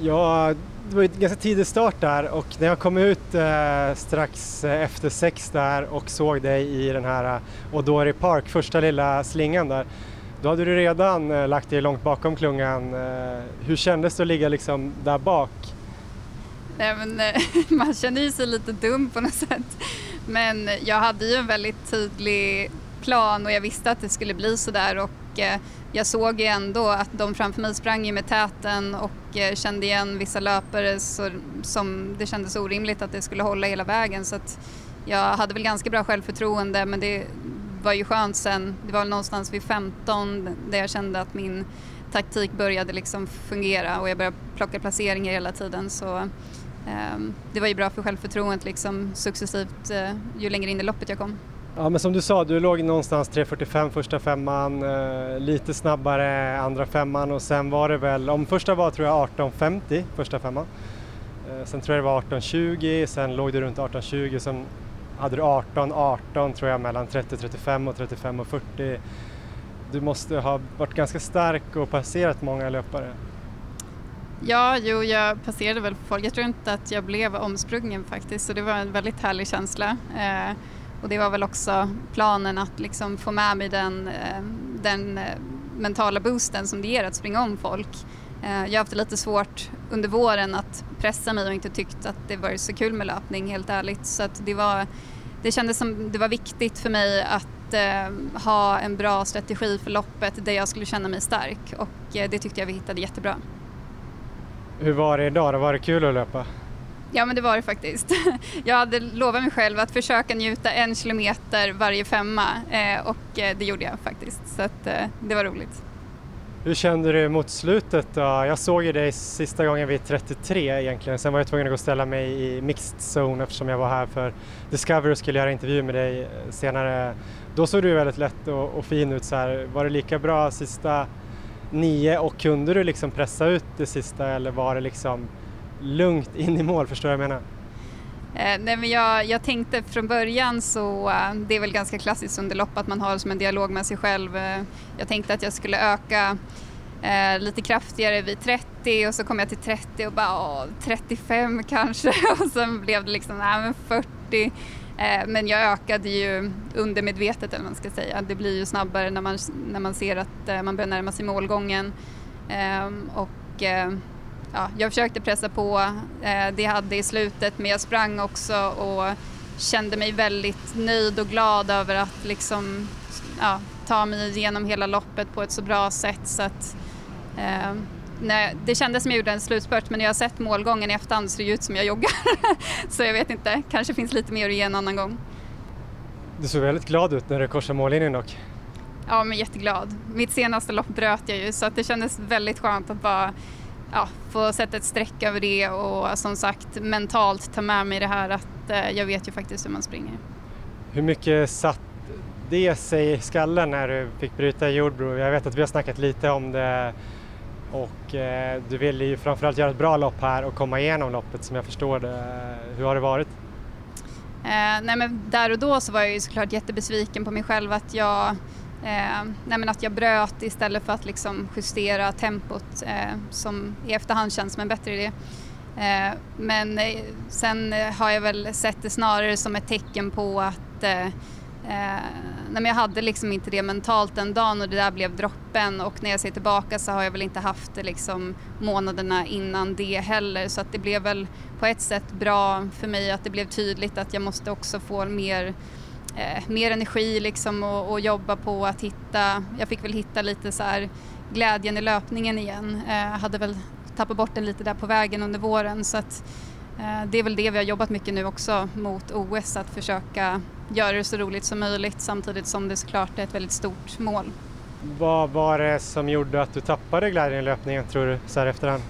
Ja, det var ju en ganska tidig start där och när jag kom ut eh, strax eh, efter sex där och såg dig i den här Odori Park, första lilla slingan där, då hade du redan eh, lagt dig långt bakom klungan. Eh, hur kändes det att ligga liksom där bak? Nej, men, eh, man känner ju sig lite dum på något sätt. Men jag hade ju en väldigt tydlig plan och jag visste att det skulle bli så där och eh, jag såg ju ändå att de framför mig sprang ju med täten och eh, kände igen vissa löpare så, som det kändes orimligt att det skulle hålla hela vägen så att jag hade väl ganska bra självförtroende men det, var ju skönt sen, det var någonstans vid 15 där jag kände att min taktik började liksom fungera och jag började plocka placeringar hela tiden så eh, det var ju bra för självförtroendet liksom successivt eh, ju längre in i loppet jag kom. Ja men som du sa, du låg någonstans 3.45 första femman, eh, lite snabbare andra femman och sen var det väl, om första var tror jag 18.50 första femman. Eh, sen tror jag det var 18.20, sen låg du runt 18.20, sen hade du 18, 18 tror jag mellan 30, 35 och 35 och 40. Du måste ha varit ganska stark och passerat många löpare. Ja, jo, jag passerade väl folk. Jag tror inte att jag blev omsprungen faktiskt, så det var en väldigt härlig känsla. Eh, och det var väl också planen att liksom få med mig den, eh, den eh, mentala boosten som det ger att springa om folk. Eh, jag har haft lite svårt under våren att pressa mig och inte tyckt att det var så kul med löpning helt ärligt. Så att det, var, det kändes som det var viktigt för mig att eh, ha en bra strategi för loppet där jag skulle känna mig stark och eh, det tyckte jag vi hittade jättebra. Hur var det idag? Var det kul att löpa? Ja men det var det faktiskt. Jag hade lovat mig själv att försöka njuta en kilometer varje femma eh, och eh, det gjorde jag faktiskt så att, det var roligt. Hur kände du mot slutet då? Jag såg ju dig sista gången vid 33 egentligen, sen var jag tvungen att gå och ställa mig i mixed zone eftersom jag var här för Discovery och skulle göra intervju med dig eh, senare. Då såg du väldigt lätt och, och fin ut så här. Var det lika bra sista nio och kunde du liksom pressa ut det sista eller var det liksom lugnt in i mål, förstår du vad jag menar? Eh, nej men jag, jag, tänkte från början så, eh, det är väl ganska klassiskt under lopp att man har som en dialog med sig själv. Eh, jag tänkte att jag skulle öka eh, lite kraftigare vid 30 och så kom jag till 30 och bara 35 kanske och sen blev det liksom, nej men 40. Men jag ökade ju undermedvetet eller vad man ska säga. Det blir ju snabbare när man, när man ser att man börjar närma sig målgången. Ehm, och ja, jag försökte pressa på eh, det jag hade i slutet men jag sprang också och kände mig väldigt nöjd och glad över att liksom, ja, ta mig igenom hela loppet på ett så bra sätt så att eh, nej, det kändes som jag gjorde en slutspurt men när jag har sett målgången i efterhand så ser det ut som jag joggar. så jag vet inte, kanske finns lite mer att ge en annan gång. Du såg väldigt glad ut när du korsade mållinjen dock. Ja, men jätteglad. Mitt senaste lopp bröt jag ju så att det kändes väldigt skönt att bara ja, få sätta ett streck över det och som sagt mentalt ta med mig det här att eh, jag vet ju faktiskt hur man springer. Hur mycket satt det sig i skallen när du fick bryta i Jordbro? Jag vet att vi har snackat lite om det och eh, du ville ju framförallt göra ett bra lopp här och komma igenom loppet som jag förstår det. Hur har det varit? Eh, nej men där och då så var jag ju såklart jättebesviken på mig själv att jag Eh, nej men att jag bröt istället för att liksom justera tempot eh, som i efterhand känns som en bättre idé. Eh, men eh, sen har jag väl sett det snarare som ett tecken på att eh, eh, nej men jag hade liksom inte det mentalt den dagen och det där blev droppen och när jag ser tillbaka så har jag väl inte haft det liksom månaderna innan det heller så att det blev väl på ett sätt bra för mig att det blev tydligt att jag måste också få mer eh, mer energi liksom och, och, jobba på att hitta, jag fick väl hitta lite så här glädjen i löpningen igen. Eh, hade väl tappat bort den lite där på vägen under våren så att eh, det är väl det vi har jobbat mycket nu också mot OS, att försöka göra det så roligt som möjligt samtidigt som det såklart är ett väldigt stort mål. Vad var det som gjorde att du tappade glädjen i löpningen tror du så här efterhand?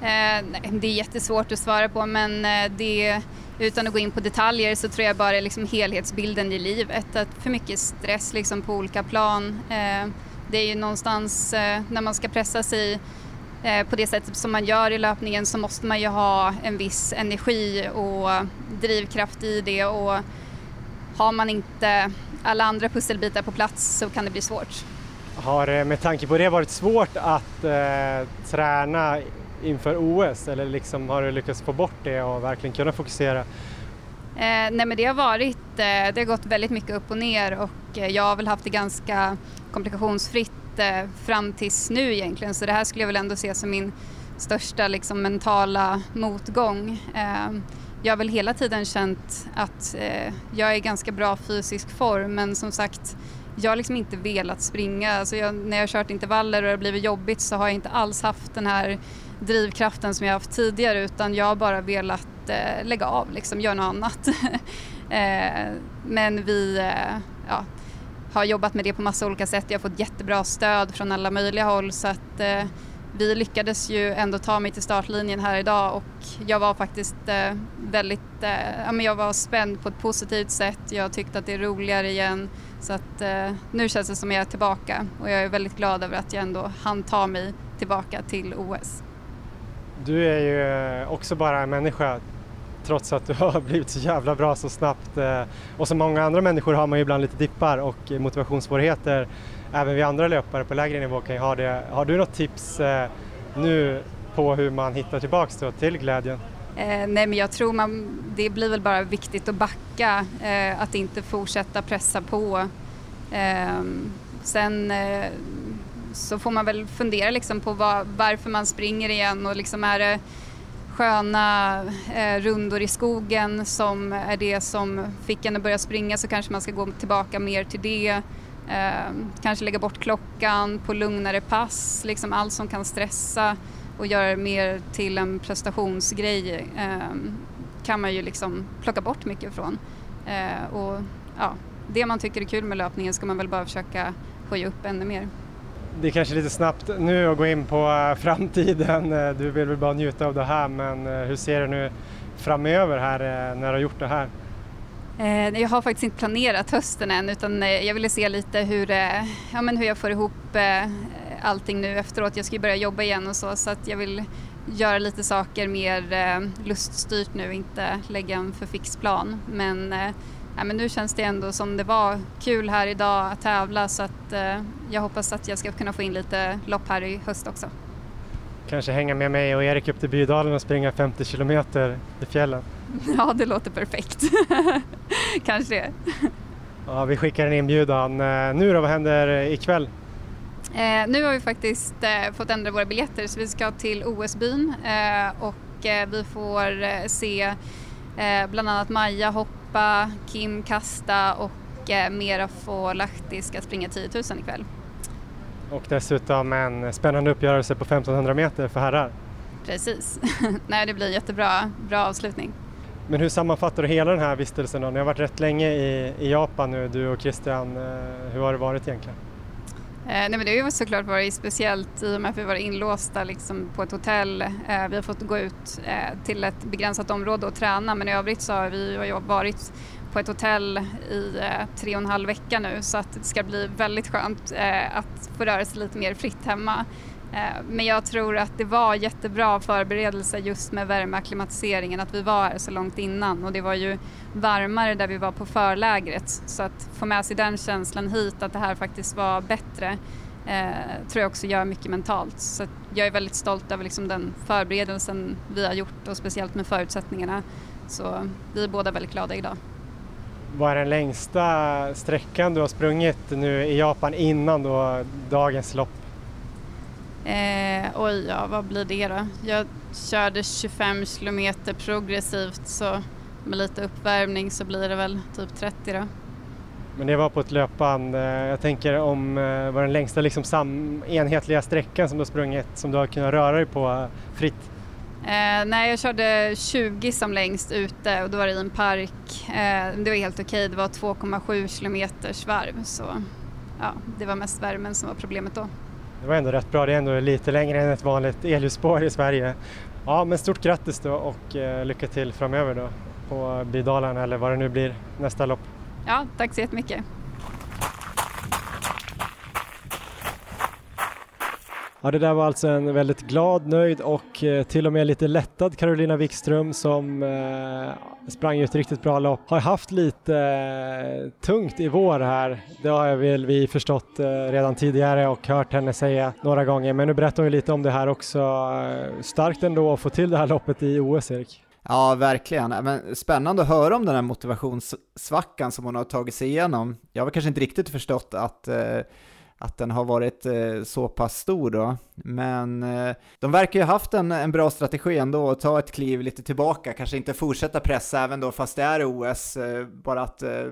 Eh, nej, det är jättesvårt att svara på men eh, det, utan att gå in på detaljer så tror jag bara liksom helhetsbilden i livet. Att för mycket stress liksom på olika plan. Eh, det är ju någonstans eh, när man ska pressa sig eh, på det sättet som man gör i löpningen så måste man ju ha en viss energi och drivkraft i det och har man inte alla andra pusselbitar på plats så kan det bli svårt. Har det med tanke på det varit svårt att eh, träna inför OS eller liksom har du lyckats få bort det och verkligen kunna fokusera? Eh, nej men det har varit, eh, det har gått väldigt mycket upp och ner och eh, jag har väl haft det ganska komplikationsfritt eh, fram tills nu egentligen så det här skulle jag väl ändå se som min största liksom, mentala motgång. Eh, jag har väl hela tiden känt att eh, jag är i ganska bra fysisk form men som sagt jag har liksom inte velat springa. Alltså jag, när jag har kört intervaller och det har blivit jobbigt så har jag inte alls haft den här drivkraften som jag haft tidigare utan jag har bara velat eh, lägga av, liksom, göra något annat. eh, men vi eh, ja, har jobbat med det på massa olika sätt. Jag har fått jättebra stöd från alla möjliga håll så att eh, vi lyckades ju ändå ta mig till startlinjen här idag och jag var faktiskt eh, väldigt, eh, ja men jag var spänd på ett positivt sätt. Jag tyckte att det är roligare igen så att eh, nu känns det som jag är tillbaka och jag är väldigt glad över att jag ändå hann ta mig tillbaka till OS. Du är ju eh, också bara en människa trots att du har blivit så jävla bra så snabbt. Eh, och som många andra människor har man ju ibland lite dippar och motivationssvårigheter. Även vi andra löpare på lägre nivå kan ju ha det. Har du något tips eh, nu på hur man hittar tillbaks till glädjen? Eh, nej men jag tror man, det blir väl bara viktigt att backa, eh, att inte fortsätta pressa på. Ehm, eh, sen så får man väl fundera liksom på var, varför man springer igen och liksom är det sköna eh, rundor i skogen som är det som fick en att börja springa så kanske man ska gå tillbaka mer till det. Eh, kanske lägga bort klockan på lugnare pass, liksom allt som kan stressa och göra det mer till en prestationsgrej eh, kan man ju liksom plocka bort mycket från. Eh, och ja, det man tycker är kul med löpningen ska man väl bara försöka höja upp ännu mer det är kanske lite snabbt nu att gå in på eh, framtiden. Eh, du vill väl bara njuta av det här men eh, hur ser du nu framöver här när du har gjort det här? Jag har faktiskt inte planerat hösten än utan jag ville se lite hur, ja, men hur jag får ihop allting nu efteråt. Jag ska ju börja jobba igen och så så att jag vill göra lite saker mer luststyrt nu, inte lägga en för fix plan. Men ja, men nu känns det ändå som det var kul här idag att tävla så att eh, jag hoppas att jag ska kunna få in lite lopp här i höst också. Kanske hänga med mig och Erik upp till Bydalen och springa 50 kilometer i fjällen? Ja, det låter perfekt. Kanske det. Ja, vi skickar en inbjudan. Eh, nu då, vad händer ikväll? Eh, nu har vi faktiskt eh, fått ändra våra biljetter så vi ska till OS-byn eh, och eh, vi får se bland annat Maja hoppa Kim Kasta och eh, Meraf och Lahti ska springa 10 000 ikväll. Och dessutom en spännande uppgörelse på 1500 meter för herrar. Precis. Nej, det blir jättebra bra avslutning. Men hur sammanfattar du hela den här vistelsen då? Ni har varit rätt länge i, i Japan nu, du och Christian. Eh, hur har det varit egentligen? Eh, nej, men det har ju såklart varit speciellt i och med att vi var inlåsta liksom, på ett hotell. Eh, vi har fått gå ut eh, till ett begränsat område och träna men i övrigt så har vi varit på ett hotell i eh, tre och en halv vecka nu så att det ska bli väldigt skönt eh, att få röra sig lite mer fritt hemma. Eh, men jag tror att det var jättebra förberedelse just med värmeacklimatiseringen, att vi var här så långt innan och det var ju varmare där vi var på förlägret så att få med sig den känslan hit att det här faktiskt var bättre eh, tror jag också gör mycket mentalt. Så jag är väldigt stolt över liksom den förberedelsen vi har gjort och speciellt med förutsättningarna. Så vi är båda väldigt glada idag. Vad är den längsta sträckan du har sprungit nu i Japan innan då dagens lopp? Eh, oj, ja, vad blir det då? Jag körde 25 kilometer progressivt så med lite uppvärmning så blir det väl typ 30 då. Men det var på ett löpband. Eh, jag tänker om eh, var den längsta liksom sam enhetliga sträckan som du har sprungit som du har kunnat röra dig på eh, fritt? Eh, nej, jag körde 20 som längst ute och då var det i en park. Eh, det var helt okej, det var 2,7 kilometers varv så ja, det var mest värmen som var problemet då. Det var ändå rätt bra, det är ändå lite längre än ett vanligt elljusspår i Sverige. Ja, men stort grattis då och eh, lycka till framöver då på Bydalen eller vad det nu blir nästa lopp. Ja, tack så jättemycket. Ja, det där var alltså en väldigt glad, nöjd och eh, till och med lite lättad Carolina Wikström som eh, sprang ett riktigt bra lopp. Har haft lite eh, tungt i vår här. Det har väl vi förstått eh, redan tidigare och hört henne säga några gånger. Men nu berättar hon lite om det här också. Eh, starkt ändå att få till det här loppet i OS, Erik. Ja, verkligen. Men spännande att höra om den här motivationssvackan som hon har tagit sig igenom. Jag har kanske inte riktigt förstått att eh, att den har varit eh, så pass stor då. Men eh, de verkar ju haft en, en bra strategi ändå att ta ett kliv lite tillbaka, kanske inte fortsätta pressa även då fast det är OS, eh, bara att eh,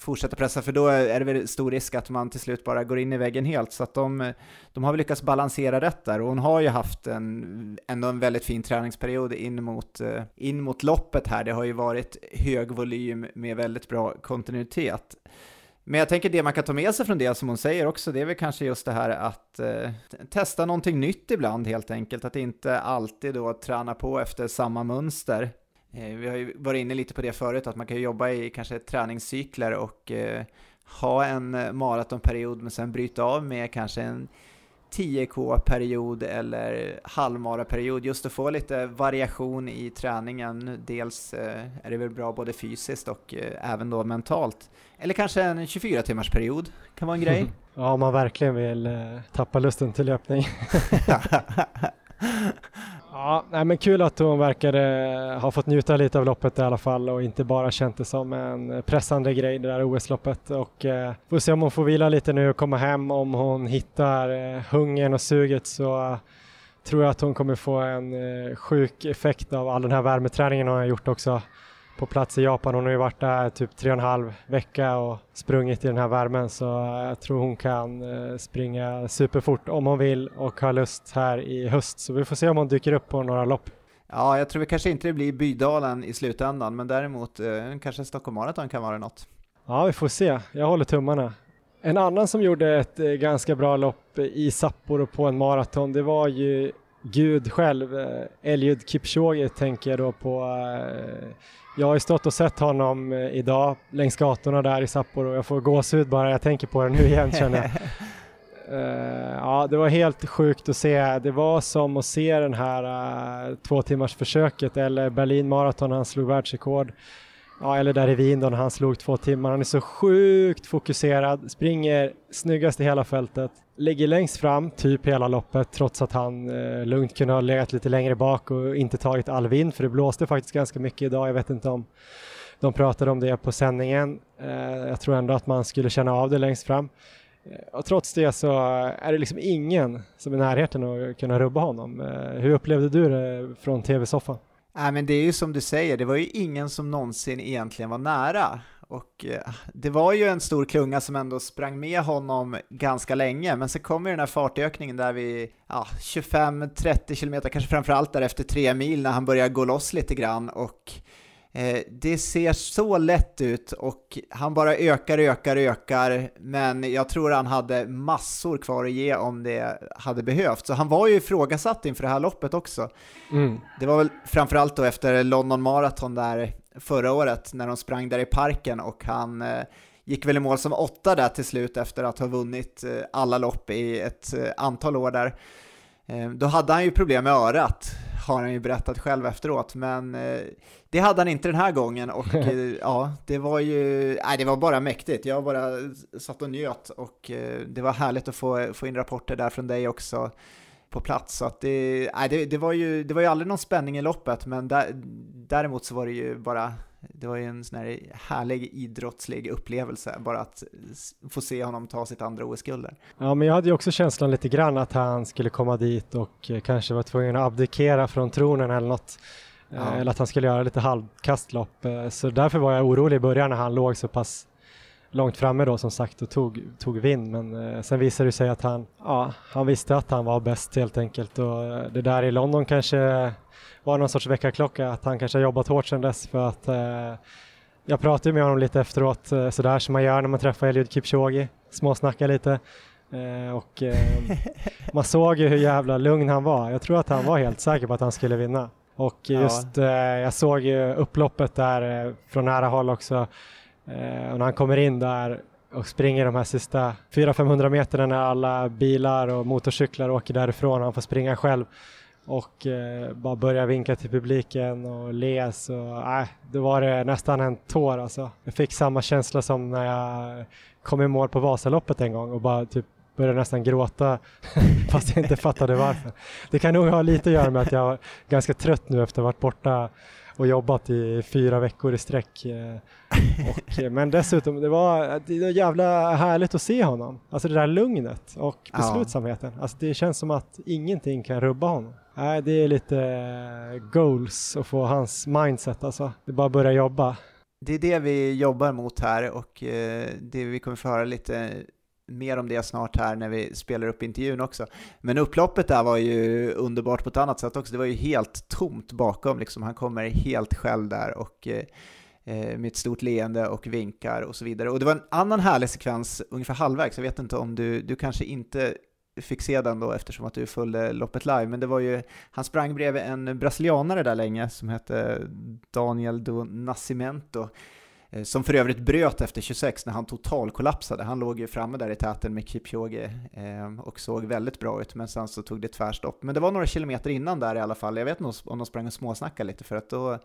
fortsätta pressa för då är det väl stor risk att man till slut bara går in i väggen helt. Så att de, eh, de har väl lyckats balansera rätt där och hon har ju haft en, ändå en väldigt fin träningsperiod in mot, eh, in mot loppet här. Det har ju varit hög volym med väldigt bra kontinuitet. Men jag tänker det man kan ta med sig från det som hon säger också, det är väl kanske just det här att eh, testa någonting nytt ibland helt enkelt, att inte alltid då träna på efter samma mönster. Eh, vi har ju varit inne lite på det förut, att man kan jobba i kanske träningscykler och eh, ha en eh, maratonperiod men sen bryta av med kanske en 10K-period eller halvmara-period, just att få lite variation i träningen. Dels eh, är det väl bra både fysiskt och eh, även då mentalt. Eller kanske en 24 timmars period kan vara en grej. Ja, om man verkligen vill eh, tappa lusten till löpning. Ja, nej, men kul att hon verkade eh, ha fått njuta lite av loppet i alla fall och inte bara känt det som en pressande grej det där OS-loppet och eh, får se om hon får vila lite nu och komma hem. Om hon hittar eh, hungern och suget så tror jag att hon kommer få en eh, sjuk effekt av all den här värmeträningen hon har gjort också på plats i Japan. Hon har ju varit där typ tre och en halv vecka och sprungit i den här värmen så jag tror hon kan eh, springa superfort om hon vill och har lust här i höst. Så vi får se om hon dyker upp på några lopp. Ja, jag tror kanske inte det blir Bydalen i slutändan, men däremot eh, kanske Stockholm Marathon kan vara något. Ja, vi får se. Jag håller tummarna. En annan som gjorde ett eh, ganska bra lopp i Sapporo på en maraton, det var ju Gud själv, Eliud Kipchoge tänker jag då på jag har ju stått och sett honom eh, idag längs gatorna där i Sapporo jag får gåshud bara jag tänker på det nu igen känner jag. Uh, ja, det var helt sjukt att se. Det var som att se den här uh, två timmars försöket eller Berlin Marathon, han slog världsrekord ja, eller där i Wien då när han slog två timmar. Han är så sjukt fokuserad, springer snyggast i hela fältet, ligger längst fram typ hela loppet trots att han eh, lugnt kunde ha legat lite längre bak och inte tagit all vind för det blåste faktiskt ganska mycket idag. Jag vet inte om de pratade om det på sändningen. Eh, jag tror ändå att man skulle känna av det längst fram. Eh, och trots det så är det liksom ingen som är i närheten att kunna rubba honom. Eh, hur upplevde du det från tv-soffan? Nej, men det är ju som du säger, det var ju ingen som någonsin egentligen var nära. Och eh, det var ju en stor klunga som ändå sprang med honom ganska länge, men så kommer den här fartökningen där vi, ja, 25-30 kilometer, kanske framförallt där efter tre mil när han börjar gå loss lite grann och det ser så lätt ut och han bara ökar, ökar, ökar, men jag tror han hade massor kvar att ge om det hade behövts. Så han var ju ifrågasatt inför det här loppet också. Mm. Det var väl framförallt då efter London Marathon där förra året när de sprang där i parken och han eh, gick väl i mål som åtta där till slut efter att ha vunnit eh, alla lopp i ett antal år där. Då hade han ju problem med örat, har han ju berättat själv efteråt, men det hade han inte den här gången och eh, ja, det var ju, nej det var bara mäktigt. Jag bara satt och njöt och eh, det var härligt att få, få in rapporter där från dig också på plats. Så att det, nej, det, det, var ju, det var ju aldrig någon spänning i loppet, men där, däremot så var det ju bara, det var ju en sån här härlig idrottslig upplevelse, bara att få se honom ta sitt andra OS-guld där. Ja, men jag hade ju också känslan lite grann att han skulle komma dit och eh, kanske var tvungen att abdikera från tronen eller något. Ja. Eh, eller att han skulle göra lite halvkastlopp. Eh, så därför var jag orolig i början när han låg så pass långt framme då som sagt och tog, tog vind men eh, sen visade det sig att han, ja, han visste att han var bäst helt enkelt och eh, det där i London kanske var någon sorts väckarklocka att han kanske har jobbat hårt sedan dess för att eh, jag pratade med honom lite efteråt eh, sådär som man gör när man träffar Eliud Kipchoge, småsnackar lite eh, och man såg ju hur jävla lugn han var. Jag tror att han var helt säker på att han skulle vinna. Och just ja. jag såg ju upploppet där från nära håll också Eh, och när han kommer in där och springer de här sista 400-500 meterna när alla bilar och motorcyklar åker därifrån och han får springa själv och eh, bara börja vinka till publiken och le så eh, då var det nästan en tår alltså. Jag fick samma känsla som när jag kom i mål på Vasaloppet en gång och bara typ började nästan gråta fast jag inte fattade varför. Det kan nog ha lite att göra med att jag är ganska trött nu efter att ha varit borta och jobbat i fyra veckor i sträck. Eh, och, eh, men dessutom, det var, det var jävla härligt att se honom. Alltså det där lugnet och beslutsamheten. Alltså det känns som att ingenting kan rubba honom. Nej, det är lite eh, goals att få hans mindset alltså. Det är bara att börja jobba. Det är det vi jobbar mot här och det vi kommer få höra lite mer om det snart här när vi spelar upp intervjun också. Men upploppet där var ju underbart på ett annat sätt också. Det var ju helt tomt bakom, liksom. han kommer helt själv där och eh, eh, med ett stort leende och vinkar och så vidare. Och det var en annan härlig sekvens ungefär halvvägs, jag vet inte om du, du kanske inte fick se den då eftersom att du följde loppet live, men det var ju, han sprang bredvid en brasilianare där länge som hette Daniel do Nascimento Eh, som för övrigt bröt efter 26 när han totalkollapsade. Han låg ju framme där i täten med Kipchoge ehm, och såg väldigt bra ut, men sen så tog det tvärstopp. Men det var några kilometer innan där i alla fall. Jag vet inte om de sprang och småsnackade lite för att då,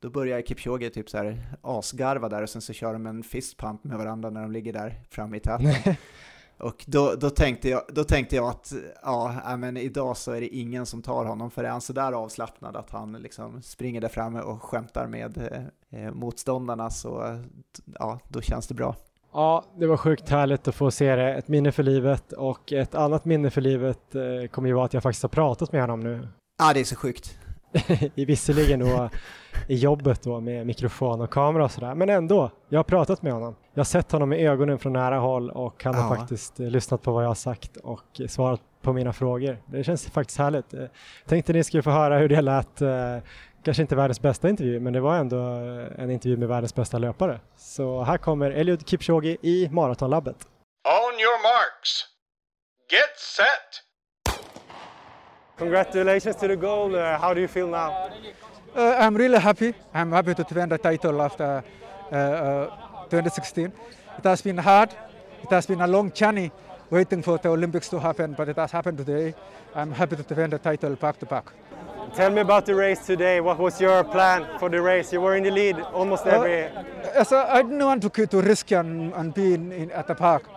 då börjar Kipchoge typ så här asgarva där och sen så kör de en fistpump med varandra när de ligger där framme i täten. Och då, då, tänkte jag, då tänkte jag att ja, men idag så är det ingen som tar honom, för är han sådär avslappnad att han liksom springer där framme och skämtar med eh, motståndarna så ja, då känns det bra. Ja, det var sjukt härligt att få se det, ett minne för livet och ett annat minne för livet eh, kommer ju vara att jag faktiskt har pratat med honom nu. Ja, det är så sjukt. Visserligen då i jobbet då med mikrofon och kamera och sådär, men ändå, jag har pratat med honom. Jag har sett honom i ögonen från nära håll och han ja. har faktiskt eh, lyssnat på vad jag har sagt och svarat på mina frågor. Det känns faktiskt härligt. Eh, tänkte ni skulle få höra hur det lät, eh, kanske inte världens bästa intervju, men det var ändå en intervju med världens bästa löpare. Så här kommer Eliud Kipchoge i Maratonlabbet. On your marks. Get set! Congratulations to the goal. Uh, how do you feel now? Uh, I'm really happy. I'm happy to defend the title after uh, 2016. Uh, it has been hard. It has been a long journey waiting for the Olympics to happen, but it has happened today. I'm happy to defend the title back to back. Tell me about the race today. What was your plan for the race? You were in the lead almost uh, every. Uh, so I didn't want to, to risk and, and be in, in, at the park.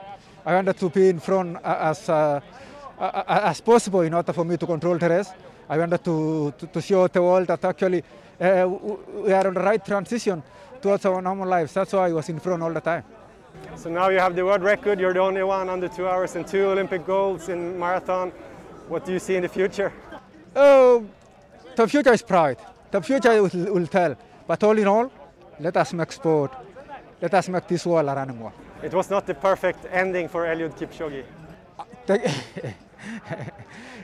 I wanted to be in front as uh, as possible in order for me to control the race. I wanted to, to, to show the world that actually uh, we are on the right transition towards our normal lives. That's why I was in front all the time. So now you have the world record. You're the only one under two hours and two Olympic golds in marathon. What do you see in the future? Oh, the future is bright. The future will, will tell. But all in all, let us make sport. Let us make this world a running world. It was not the perfect ending for Eliud Kipchoge. Uh,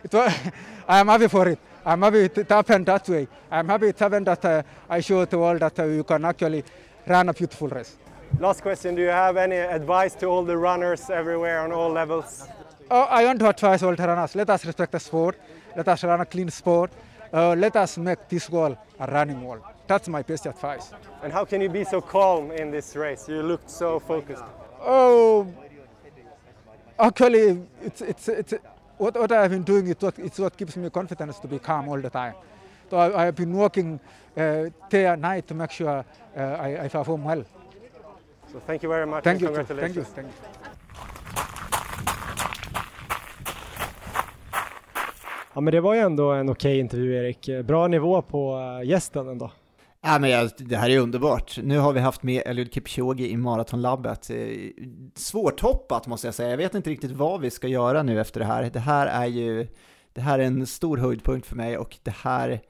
it was, I am happy for it. I'm happy it happened that way. I'm happy it happened that uh, I showed the world that uh, you can actually run a beautiful race. Last question, do you have any advice to all the runners everywhere on all levels? Oh, I want to advise all the runners, let us respect the sport, let us run a clean sport, uh, let us make this world a running world. That's my best advice. And how can you be so calm in this race? You looked so focused. Oh, actually, it's, it's, it's, what, what I have been doing is what, it's what gives me confidence to be calm all the time. So I, I have been working uh, day and night to make sure uh, I, I, perform well. So thank you very much. Thank you. Thank you. Thank you. Ja men det var ju ändå en okej okay intervju Erik. Bra nivå på uh, gästen ändå. Ja, men jag, det här är underbart. Nu har vi haft med Eliud Kipchoge i Maratonlabbet. Eh, svårtoppat måste jag säga. Jag vet inte riktigt vad vi ska göra nu efter det här. Det här är ju det här är en stor höjdpunkt för mig och det här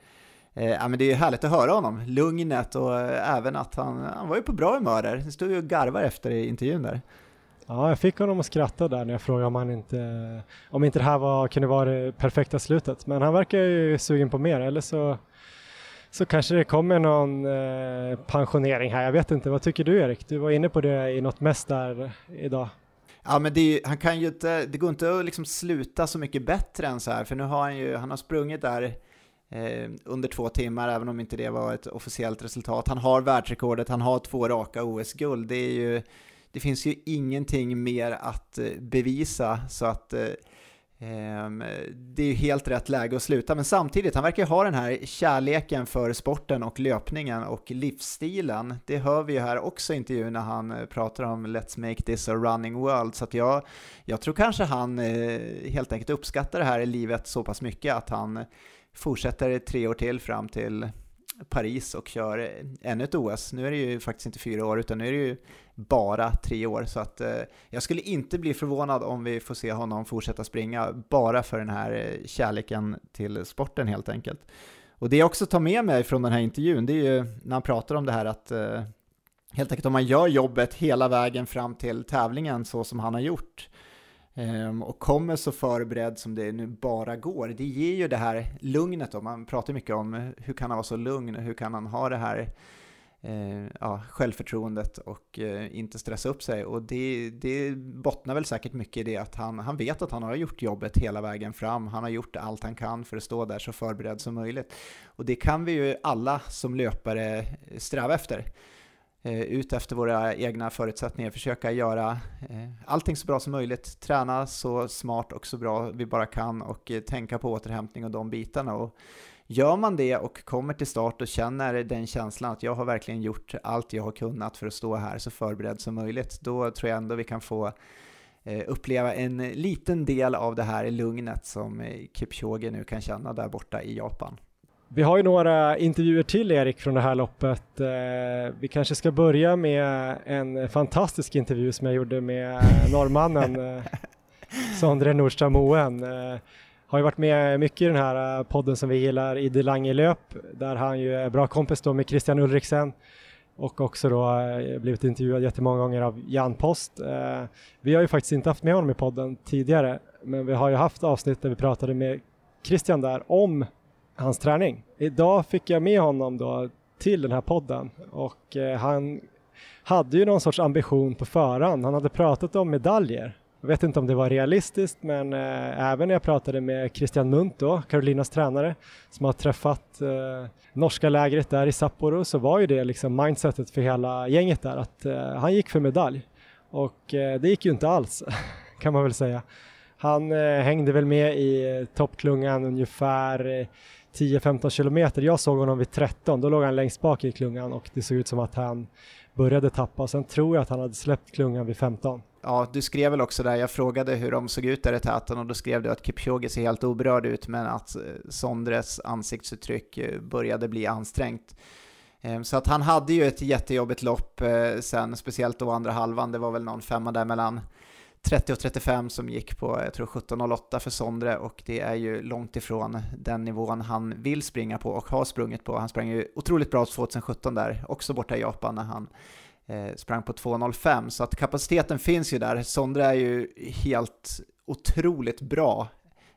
Eh, ja, men det är härligt att höra honom, lugnet och eh, även att han, han var ju på bra humör där. Han stod ju och garvade efter intervjun där. Ja, jag fick honom att skratta där när jag frågade om han inte, om inte det här var, kunde vara det perfekta slutet. Men han verkar ju sugen på mer, eller så, så kanske det kommer någon eh, pensionering här. Jag vet inte, vad tycker du Erik? Du var inne på det i något mest där idag. Ja, men det, han kan ju inte, det går inte att liksom sluta så mycket bättre än så här, för nu har han ju, han har sprungit där eh, under två timmar, även om inte det var ett officiellt resultat. Han har världsrekordet, han har två raka OS-guld. Det är ju det finns ju ingenting mer att eh, bevisa så att eh, Ehm, det är ju helt rätt läge att sluta, men samtidigt, han verkar ju ha den här kärleken för sporten och löpningen och livsstilen. Det hör vi ju här också i intervjun när han eh, pratar om Let's make this a running world, så att jag, jag tror kanske han eh, helt enkelt uppskattar det här i livet så pass mycket att han fortsätter tre år till fram till Paris och kör ännu ett OS. Nu är det ju faktiskt inte fyra år utan nu är det ju bara tre år så att eh, jag skulle inte bli förvånad om vi får se honom fortsätta springa bara för den här eh, kärleken till sporten helt enkelt. Och det jag också tar med mig från den här intervjun det är ju när han pratar om det här att eh, helt enkelt om man gör jobbet hela vägen fram till tävlingen så som han har gjort Ehm, och kommer så förberedd som det nu bara går. Det ger ju det här lugnet då, man pratar mycket om hur kan han vara så lugn, hur kan han ha det här eh, ja, självförtroendet och eh, inte stressa upp sig. Och det, det bottnar väl säkert mycket i det att han, han vet att han har gjort jobbet hela vägen fram. Han har gjort allt han kan för att stå där så förberedd som möjligt. Och det kan vi ju alla som löpare sträva efter. Eh, ut efter våra egna förutsättningar, försöka göra eh, allting så bra som möjligt, träna så smart och så bra vi bara kan och eh, tänka på återhämtning och de bitarna. Och gör man det och kommer till start och känner den känslan att jag har verkligen gjort allt jag har kunnat för att stå här så förberedd som möjligt, då tror jag ändå vi kan få uppleva en liten del av det här lugnet som Kipchoge nu kan känna där borta i Japan. Vi har ju några intervjuer till Erik från det här loppet. Eh, vi kanske ska börja med en fantastisk intervju som jag gjorde med norrmannen eh, Sondre Nordström Moen. Eh, har ju varit med mycket i den här podden som vi gillar, i Lange löp, där han ju är bra kompis då med Christian Ulriksen och också då blivit intervjuad jättemånga gånger av Jan Post. Vi har ju faktiskt inte haft med honom i podden tidigare, men vi har ju haft avsnitt där vi pratade med Christian där om hans träning. Idag fick jag med honom då till den här podden och eh, han hade ju någon sorts ambition på förhand. Han hade pratat om medaljer. Jag vet inte om det var realistiskt men eh, även när jag pratade med Christian Munt då, Carolinas tränare, som har träffat eh, norska lägret där i Sapporo så var ju det liksom mindsetet för hela gänget där att eh, han gick för medalj. Och eh, det gick ju inte alls kan man väl säga. Han eh, hängde väl med i eh, toppklungan ungefär 10-15 kilometer. Jag såg honom vid 13, då låg han längst bak i klungan och det såg ut som att han började tappa. Sen tror jag att han hade släppt klungan vid 15. Ja, du skrev väl också där, jag frågade hur de såg ut där i täten och då skrev du att Kipchoge ser helt oberörd ut men att eh, Sondres ansiktsuttryck eh, började bli ansträngt. Ehm, så att han hade ju ett jättejobbigt lopp eh, sen, speciellt då andra halvan, det var väl någon femma där mellan 30 och 35 som gick på, jag tror 17.08 för Sondre och det är ju långt ifrån den nivån han vill springa på och har sprungit på. Han sprang ju otroligt bra 2017 där, också borta i Japan när han eh, sprang på 2.05 så att kapaciteten finns ju där. Sondre är ju helt otroligt bra.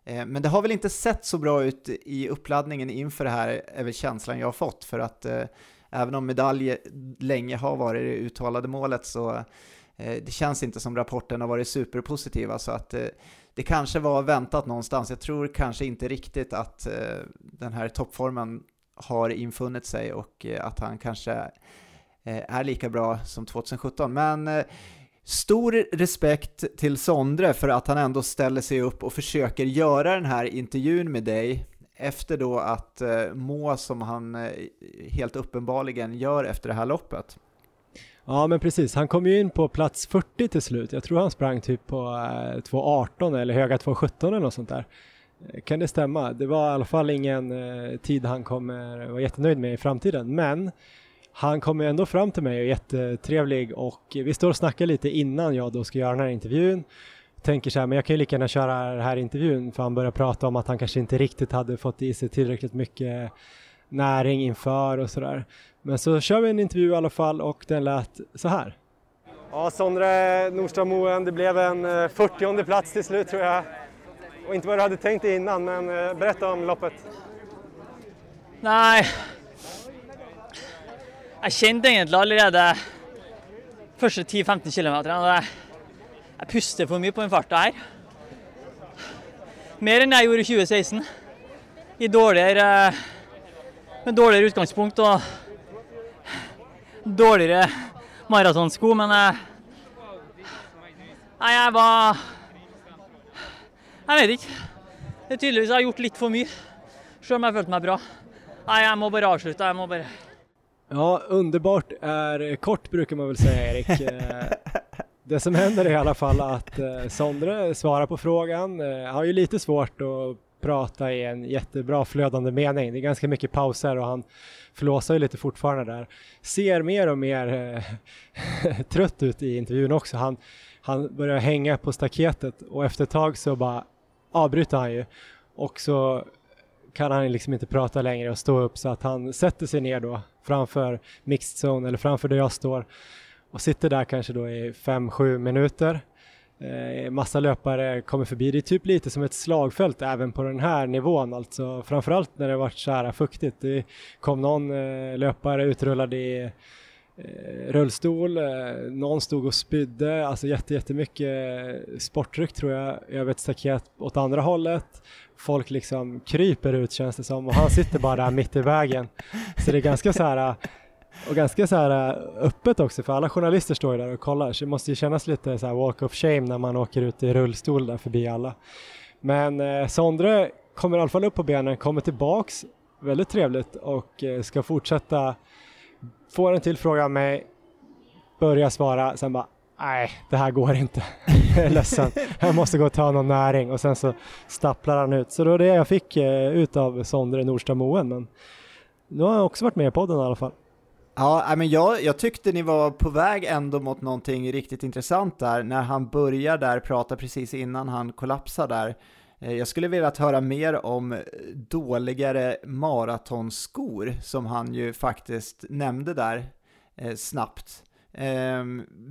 Eh, men det har väl inte sett så bra ut i uppladdningen inför det här, är väl känslan jag har fått för att eh, även om medalj länge har varit det uttalade målet så Eh, det känns inte som rapporten har varit superpositiva så att eh, det kanske var väntat någonstans. Jag tror kanske inte riktigt att eh, den här toppformen har infunnit sig och att han kanske är lika bra som 2017. Men stor respekt till Sondre för att han ändå ställer sig upp och försöker göra den här intervjun med dig efter då att må som han helt uppenbarligen gör efter det här loppet. Ja men precis, han kom ju in på plats 40 till slut. Jag tror han sprang typ på eh, 2.18 eller höga 2.17 eller något sånt där. Eh, kan det stämma? Det var i alla fall ingen eh, tid han kommer vara jättenöjd med i framtiden. Men han kom ju ändå fram till mig och är jättetrevlig och vi står och snackar lite innan jag då ska göra den här intervjun. Tänker så här, men jag kan ju lika gärna köra den här intervjun för han börjar prata om att han kanske inte riktigt hade fått i sig tillräckligt mycket näring inför och sådär. Men så kör vi en intervju i alla fall och den lät så här. Ja, Sondre Nordström Moen, det blev en 40 plats till slut tror jag. Och inte vad du hade tänkt innan, men berätta om loppet. Nej, jeg kjente egentlig allerede første 10-15 km at jeg puster for mye på den farta her. Mer enn jeg gjorde i 2016. I dårligere, med dårligere utgangspunkt og dårligere maratonsko, men Nei, jeg var Jeg vet ikke. Det er tydeligvis jeg har gjort litt for mye, selv om jeg følte meg bra. Nei, jeg må bare avslutte. Jeg må bare Ja, underbart är kort brukar man väl säga Erik. Eh, det som händer är i alla fall att eh, Sondre svarar på frågan. Han eh, har ju lite svårt att prata i en jättebra flödande mening. Det är ganska mycket pauser och han flåsar ju lite fortfarande där. Ser mer och mer eh, trött ut i intervjun också. Han, han börjar hänga på staketet och efter ett tag så bara avbryter han ju och så kan han liksom inte prata längre och stå upp så att han sätter sig ner då framför mixed zone eller framför där jag står och sitter där kanske då i 5-7 minuter. Eh, massa löpare kommer förbi. Det är typ lite som ett slagfält även på den här nivån alltså. Framförallt när det varit så här fuktigt. Det kom någon eh, löpare utrullad i eh, rullstol, någon stod och spydde, alltså jätte, jättemycket sporttryck tror jag över ett staket åt andra hållet folk liksom kryper ut känns det som och han sitter bara där mitt i vägen. Så det är ganska så här och ganska så här eh, öppet också för alla journalister står ju där och kollar så det måste ju kännas lite så här walk of shame när man åker ut i rullstol där förbi alla. Men eh, Sondre kommer i alla fall upp på benen, kommer tillbaks, väldigt trevligt och eh, ska fortsätta få en till fråga av mig, börja svara, sen bara nej, det här går inte. jag är ledsen, jag måste gå och ta någon näring och sen så stapplar han ut. Så det var det jag fick eh, ut av Sondre Nordström Moen, men nu har han också varit med i podden i alla fall. Ja, men jag, jag tyckte ni var på väg ändå mot någonting riktigt intressant där, när han börjar där prata precis innan han kollapsar där. Eh, jag skulle vilja höra mer om dåligare maratonskor som han ju faktiskt nämnde där eh, snabbt. Eh,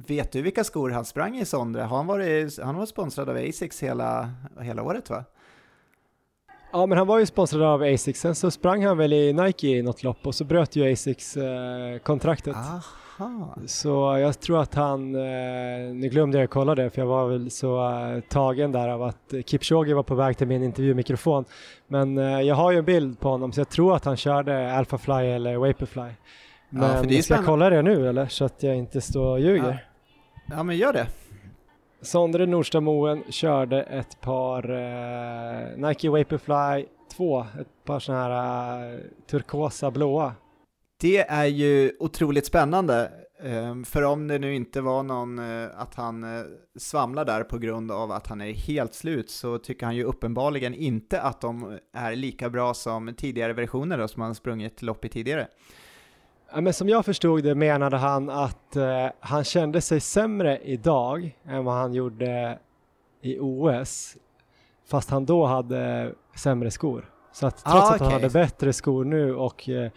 vet du vilka skor han sprang i Sondre? Har han, varit, han var sponsrad av Asics hela, hela året va? Ja men han var ju sponsrad av Asics, sen så sprang han väl i Nike i något lopp och så bröt ju Asics eh, kontraktet. Aha. Så jag tror att han, eh, nu glömde jag kolla det för jag var väl så eh, tagen där av att Kipchoge var på väg till min intervjumikrofon. Men eh, jag har ju en bild på honom så jag tror att han körde Alphafly eller Vaporfly. Men ja, för det ska jag kolla det nu eller? Så att jag inte står och ljuger. Ja, ja men gör det. Sondre Nordstamoen körde ett par eh, Nike Vaporfly 2, ett par sådana här eh, turkosa blåa. Det är ju otroligt spännande, eh, för om det nu inte var någon eh, att han eh, svamlar där på grund av att han är helt slut så tycker han ju uppenbarligen inte att de är lika bra som tidigare versioner då, som han sprungit lopp i tidigare. Ja, men som jag förstod det menade han att eh, han kände sig sämre idag än vad han gjorde i OS, fast han då hade sämre skor. Så att trots ah, att han hade bättre skor nu och eh,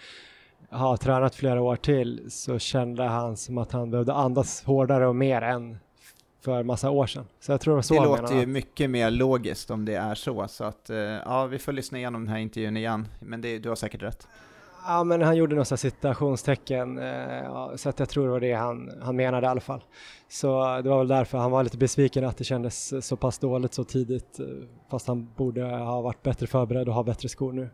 har tränat flera år till så kände han som att han behövde andas hårdare och mer än för massa år sedan. Så jag tror det var så Det låter ju mycket mer logiskt om det är så, så att eh, ja, vi får lyssna igenom den här intervjun igen, men det, du har säkert rätt. Ja, men han gjorde några citationstecken eh, så att jag tror det var det han, han menade i alla fall. Så det var väl därför han var lite besviken att det kändes så pass dåligt så tidigt eh, fast han borde ha varit bättre förberedd och ha bättre skor nu.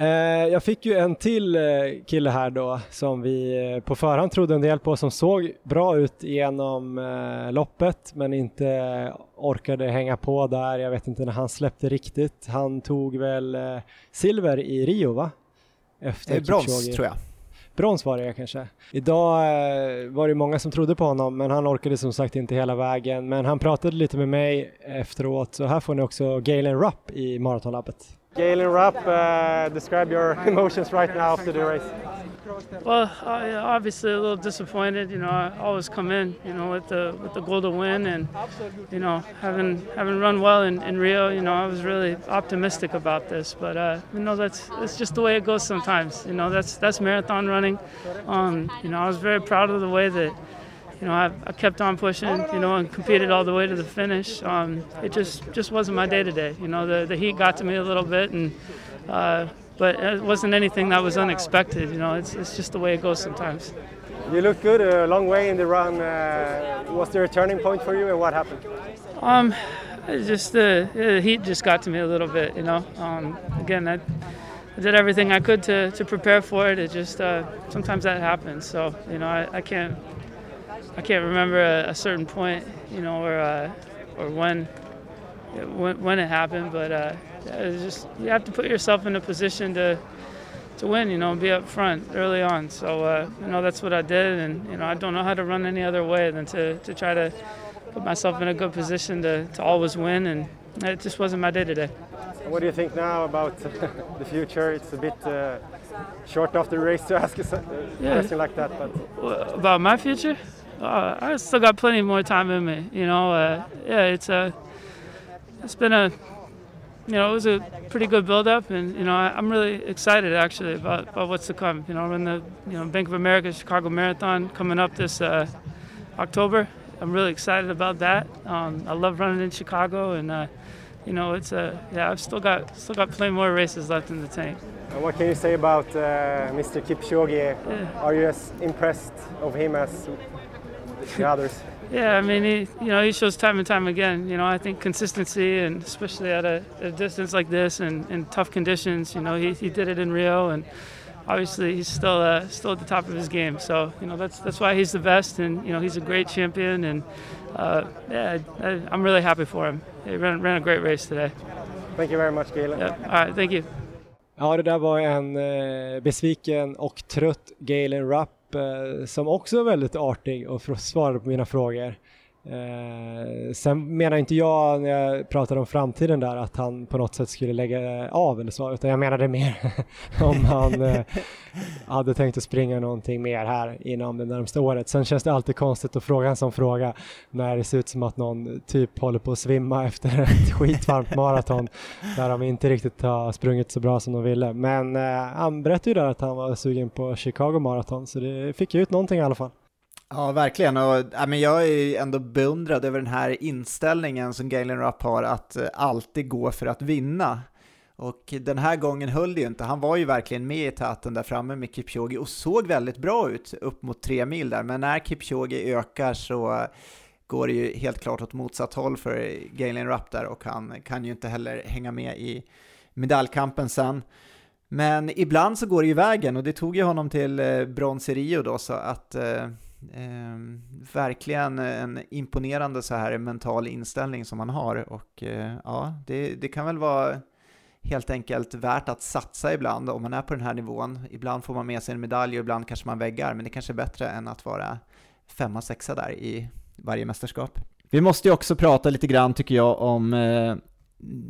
Eh, jag fick ju en till eh, kille här då som vi eh, på förhand trodde en del på som såg bra ut genom eh, loppet men inte orkade hänga på där. Jag vet inte när han släppte riktigt. Han tog väl silver i Rio va? Efter eh, Brons Kipchoge. tror jag. Brons var det kanske. Idag eh, var det många som trodde på honom men han orkade som sagt inte hela vägen. Men han pratade lite med mig efteråt så här får ni också Galen Rupp i Maratonlabbet. Galen Rupp, uh, describe your emotions right now after the race. Well, I, obviously a little disappointed. You know, I always come in, you know, with the with the goal to win, and you know, having having run well in, in Rio, you know, I was really optimistic about this. But uh, you know, that's that's just the way it goes sometimes. You know, that's that's marathon running. Um, you know, I was very proud of the way that. You know, I, I kept on pushing, you know, and competed all the way to the finish. Um, it just just wasn't my day today. You know, the, the heat got to me a little bit, and uh, but it wasn't anything that was unexpected. You know, it's, it's just the way it goes sometimes. You look good a long way in the run. Uh, was there a turning point for you, and what happened? Um, it just the, the heat just got to me a little bit. You know, um, again, I, I did everything I could to, to prepare for it. It just uh, sometimes that happens. So you know, I, I can't I can't remember a, a certain point. You know, or uh, or when when, when it happened, but uh, just you have to put yourself in a position to to win. You know, be up front early on. So uh, you know that's what I did, and you know I don't know how to run any other way than to, to try to put myself in a good position to, to always win, and it just wasn't my day today. What do you think now about the future? It's a bit uh, short of the race to ask a yeah. question like that, but about my future, uh, I still got plenty more time in me. You know, uh, yeah, it's a it's been a you know, it was a pretty good build-up, and you know, I, am really excited actually about, about what's to come. You know, when the you know Bank of America Chicago Marathon coming up this uh, October, I'm really excited about that. Um, I love running in Chicago, and uh, you know, it's a uh, yeah, I've still got still got plenty more races left in the tank. What can you say about uh, Mr. Kipchoge? Yeah. Are you as impressed of him as the others? Yeah, I mean, he, you know, he shows time and time again. You know, I think consistency, and especially at a, a distance like this and in tough conditions. You know, he, he did it in Rio, and obviously he's still uh, still at the top of his game. So you know, that's that's why he's the best, and you know, he's a great champion, and uh, yeah, I, am really happy for him. He ran, ran a great race today. Thank you very much, Galen. Yeah. All right, thank you. Ja, det där var en eh, besviken och trött Galen Rupp Eh, Eh, som också är väldigt artig och svarar på mina frågor. Eh, sen menar inte jag när jag pratar om framtiden där att han på något sätt skulle lägga av eller så, utan jag menade mer om han eh, hade tänkt att springa någonting mer här inom det närmsta året. Sen känns det alltid konstigt att fråga en sån fråga när det ser ut som att någon typ håller på att svimma efter ett skitvarmt maraton där de inte riktigt har sprungit så bra som de ville. Men eh, han berättade ju där att han var sugen på Chicago Marathon så det fick ju ut någonting i alla fall. Ja, verkligen. Och, ja, men jag är ändå beundrad över den här inställningen som Galen Rapp har att eh, alltid gå för att vinna. Och den här gången höll det ju inte. Han var ju verkligen med i täten där framme med Kipchoge och såg väldigt bra ut upp mot tre mil där. Men när Kipchoge ökar så går det ju helt klart åt motsatt håll för Galen Rapp där och han kan ju inte heller hänga med i medaljkampen sen. Men ibland så går det ju vägen och det tog ju honom till eh, brons i Rio då så att eh, eh, verkligen en imponerande så här mental inställning som man har och eh, ja, det, det kan väl vara helt enkelt värt att satsa ibland om man är på den här nivån. Ibland får man med sig en medalj och ibland kanske man väggar, men det kanske är bättre än att vara femma, sexa där i varje mästerskap. Vi måste ju också prata lite grann tycker jag om eh,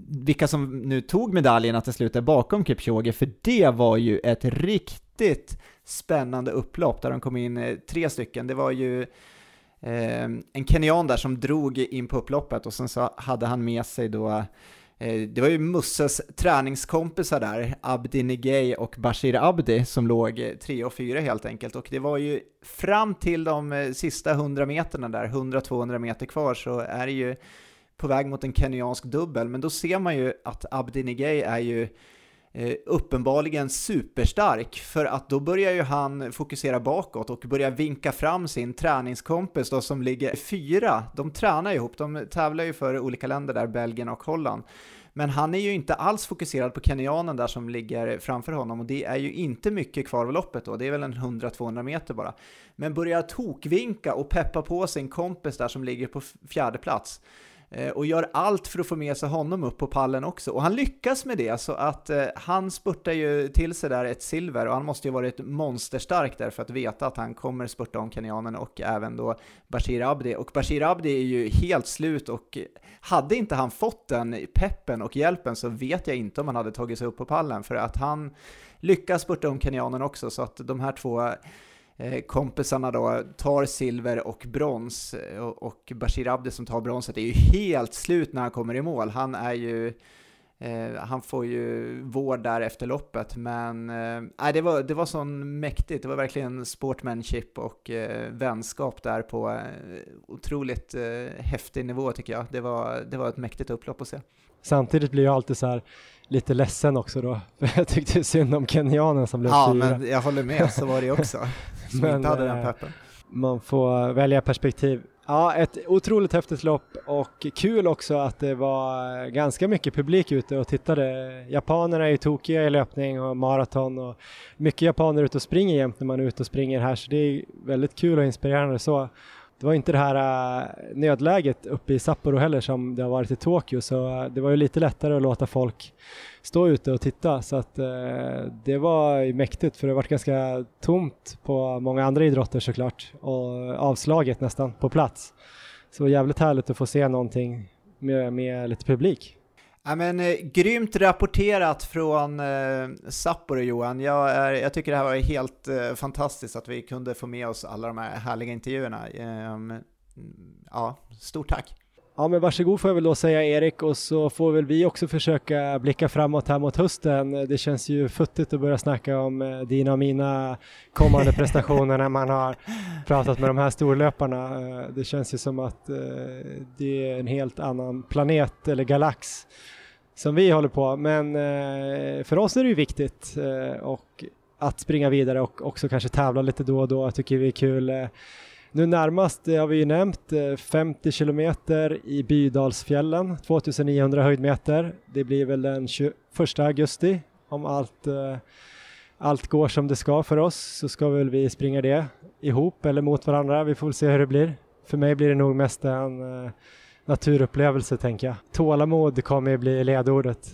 vilka som nu tog medaljerna till slut är bakom Kipchoge, för det var ju ett riktigt spännande upplopp där de kom in eh, tre stycken. Det var ju eh, en kenyan där som drog in på upploppet och sen så hade han med sig då eh, det var ju Musses träningskompisar där, Abdi Nigei och Bashir Abdi, som låg eh, tre och fyra helt enkelt. Och det var ju fram till de sista 100 meterna där, 100-200 meter kvar, så är det ju på väg mot en kenyansk dubbel. Men då ser man ju att Abdi Nigei är ju Eh, uppenbarligen superstark för att då börjar ju han fokusera bakåt och börjar vinka fram sin träningskompis då som ligger fyra. De tränar ihop, de tävlar ju för olika länder där, Belgien och Holland. Men han är ju inte alls fokuserad på kenyanen där som ligger framför honom och det är ju inte mycket kvar av loppet då, det är väl en 100-200 meter bara. Men börjar tokvinka och peppa på sin kompis där som ligger på fjärde plats. Eh, och gör allt för att få med sig honom upp på pallen också. Och han lyckas med det, så att eh, han spurtar ju till sig där ett silver och han måste ju varit monsterstark där för att veta att han kommer spurta om kenyanen och även då Bashir Abdi. Och Bashir Abdi är ju helt slut och hade inte han fått den peppen och hjälpen så vet jag inte om han hade tagit sig upp på pallen för att han lyckas spurta om kenyanen också så att de här två Eh, kompisarna då tar silver och brons eh, och Bashir Abdi som tar bronset är ju helt slut när han kommer i mål. Han är ju Eh, han får ju vård där efter loppet, men eh, det, var, det var sån mäktigt. Det var verkligen sportmanship och eh, vänskap där på eh, otroligt eh, häftig nivå tycker jag. Det var, det var ett mäktigt upplopp att se. Samtidigt blir jag alltid så här lite ledsen också då, för jag tyckte synd om kenyanen som blev Ja, fyra. men jag håller med, så var det också. Som Men, inte hade den eh, peppen. Man får välja perspektiv. Ja, ett otroligt häftigt lopp och kul också att det var ganska mycket publik ute och tittade. Japanerna är ju tokiga i löpning och maraton och mycket japaner ute och springer jämt när man är ute och springer här så det är väldigt kul och inspirerande så. Det var inte det här äh, nödläget uppe i Sapporo heller som det har varit i Tokyo så äh, det var ju lite lättare att låta folk stå ute och titta så att eh, det var ju mäktigt för det varit ganska tomt på många andra idrotter såklart och avslaget nästan på plats. Så det var jävligt härligt att få se någonting med, med lite publik. Ja, men, eh, grymt rapporterat från eh, Sapporo Johan. Jag, är, jag tycker det här var helt eh, fantastiskt att vi kunde få med oss alla de här härliga intervjuerna. Eh, ja, stort tack! Ja men varsågod får jag väl då säga Erik och så får väl vi också försöka blicka framåt här mot hösten. Det känns ju futtigt att börja snacka om eh, dina och mina kommande prestationer när man har pratat med de här storlöparna. Eh, Det känns ju som att eh, det är en helt annan planet eller galax som vi håller på. Men eh, för oss är det ju viktigt eh, och att springa vidare och också kanske tävla lite då och då. Jag tycker vi är kul. Eh, Nu närmast har vi ju nämnt eh, 50 kilometer i Bydalsfjällen, 2900 höjdmeter. Det blir väl den 21 augusti om allt, eh, allt går som det ska för oss så ska väl vi springa det ihop eller mot varandra. Vi får väl se hur det blir. För mig blir det nog mest en eh, naturupplevelse tänker jag. Tålamod kommer ju bli ledordet.